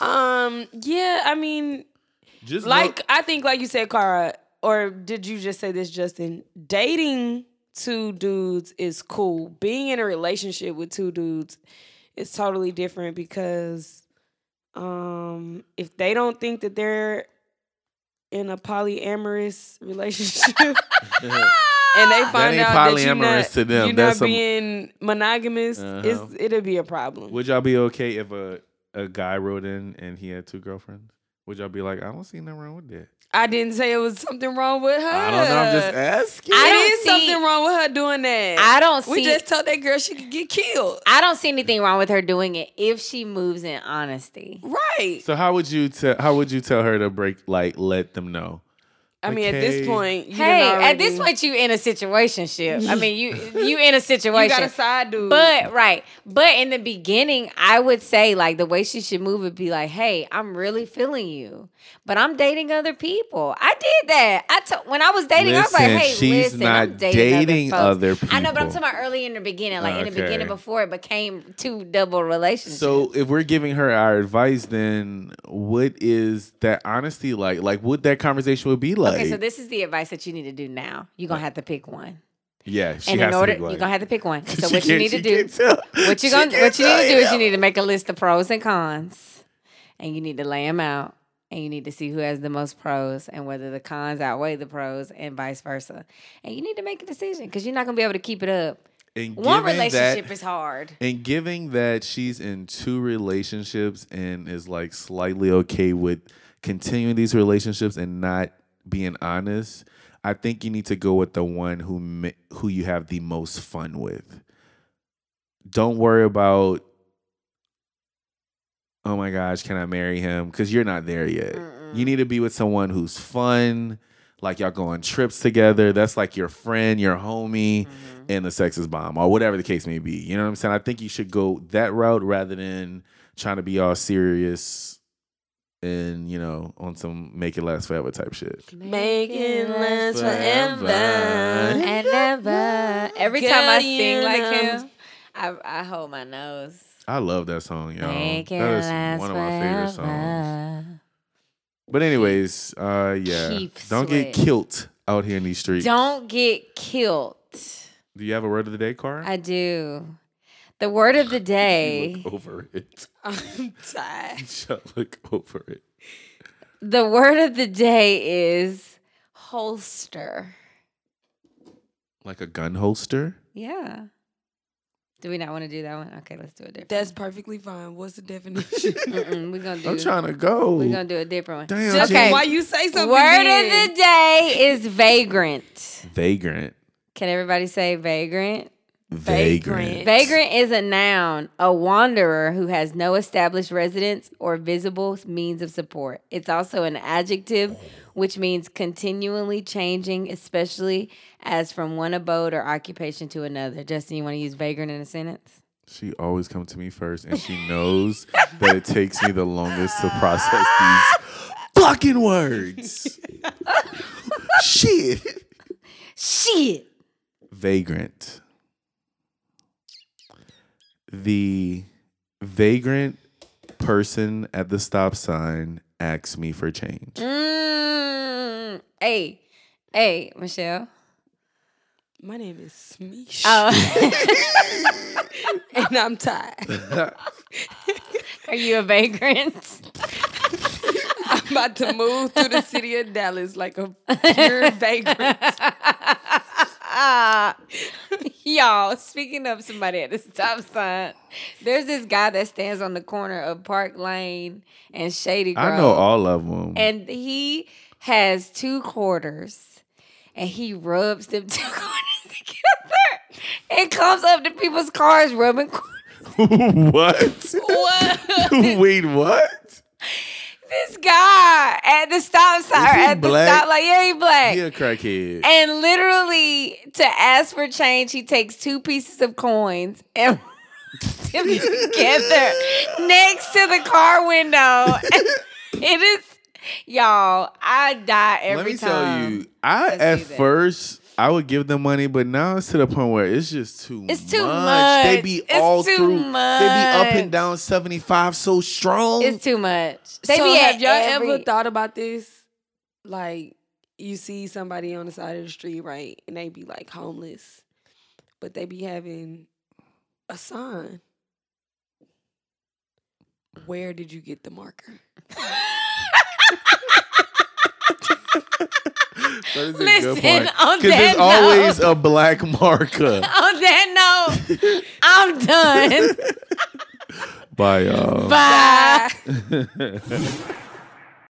Um, yeah, I mean, Just like I think, like you said, Cara, or did you just say this, Justin? Dating two dudes is cool. Being in a relationship with two dudes is totally different because um if they don't think that they're in a polyamorous relationship and they find out that you're not, to them. you're That's not some- being monogamous, Uh-huh. it's, it'll be a problem. would y'all be okay if a a guy wrote in and he had two girlfriends? Would y'all be like, I don't see nothing wrong with that? I didn't say it was something wrong with her. I don't know. I'm just asking. I It don't see- something wrong with her doing that. I don't we just told that girl she could get killed. I don't see anything wrong with her doing it if she moves in honesty. Right. So how would you tell? How would you tell her to break? Like, let them know. I mean, at this point, you Hey, done at this point, you in a situationship. I mean, you you in a situation. you got a side dude. But right, but in the beginning, I would say like the way she should move would be like, "Hey, I'm really feeling you, but I'm dating other people." I did that. I told when I was dating, I was like, "Hey, she's listen, not I'm dating, dating other, other folks. I know, but I'm talking about early in the beginning, like in the beginning before it became two double relationships. So if we're giving her our advice, then what is that honesty like? Like, what that conversation would be like? Okay, so this is the advice that you need to do now. You're gonna uh, have to pick one, yeah, she and has in order like, you're gonna have to pick one. So what you need to do, what you gonna what you need to do is you need to make a list of pros and cons, and you need to lay them out, and you need to see who has the most pros and whether the cons outweigh the pros, and vice versa. And you need to make a decision because you're not gonna be able to keep it up. And One relationship that, is hard. And giving that she's in two relationships and is like slightly okay with continuing these relationships and not being honest, I think you need to go with the one who who you have the most fun with. Don't worry about oh my gosh, can I marry him? Cuz you're not there yet. You need to be with someone who's fun, like y'all go on trips together. That's like your friend, your homie, mm-hmm. and the sex is bomb, or whatever the case may be. You know what I'm saying? I think you should go that route rather than trying to be all serious and you know on some make it last forever type shit. Make it last Forever. forever. and never. Every Girl, time I you sing like know. him, I I hold my nose. I love that song, y'all. Make it That is last one of my favorite songs. forever. But anyways, uh, yeah, Keith don't get Sweat. killed out here in these streets. Don't get killed. Do you have a word of the day, Cara? I do. The word of the day. Look over it. I'm tired. Just look over it. The word of the day is holster. Like a gun holster. Yeah. Do we not want to do that one? Okay, let's do a different. That's perfectly fine. What's the definition? We're gonna do. I'm trying to go. We're gonna do a different one. Damn, Just Okay. why you say something? Word then? of the day is vagrant. Vagrant. Can everybody say vagrant? Vagrant. Vagrant is a noun, a wanderer who has no established residence or visible means of support. It's also an adjective, which means continually changing, especially as from one abode or occupation to another. Justin, you want to use vagrant in a sentence? She always comes to me first, and she knows that it takes me the longest to process these fucking words. Shit. Shit. Vagrant. The vagrant person at the stop sign asks me for change. Mm. Hey, hey, Michelle. My name is Smeesh. Oh, and I'm tired. are you a vagrant? I'm about to move through the city of Dallas like a pure vagrant. Ah, y'all, speaking of somebody at the stop sign, there's this guy that stands on the corner of Park Lane and Shady Grove. I know all of them. And he has two quarters and he rubs them two quarters together and comes up to people's cars rubbing quarters. what? What? Wait, what? This guy at the stop sign, at the black? stop, like, yeah, he black. He a crackhead. And literally, to ask for change, he takes two pieces of coins and them together next to the car window. it is, y'all. I die every time Let me time. tell you, I at first I would give them money, but now it's to the point where it's just too It's too much. They much. be It's all too through. They be up and down 75 so strong. It's too much. They so be have y'all every- ever thought about this? Like you see somebody on the side of the street, right, and they be like homeless, but they be having a sign. Where did you get the marker? That is a Listen, good point. on Because there's that always note- a black marker. On that note, I'm done. Bye, y'all. Bye. Bye.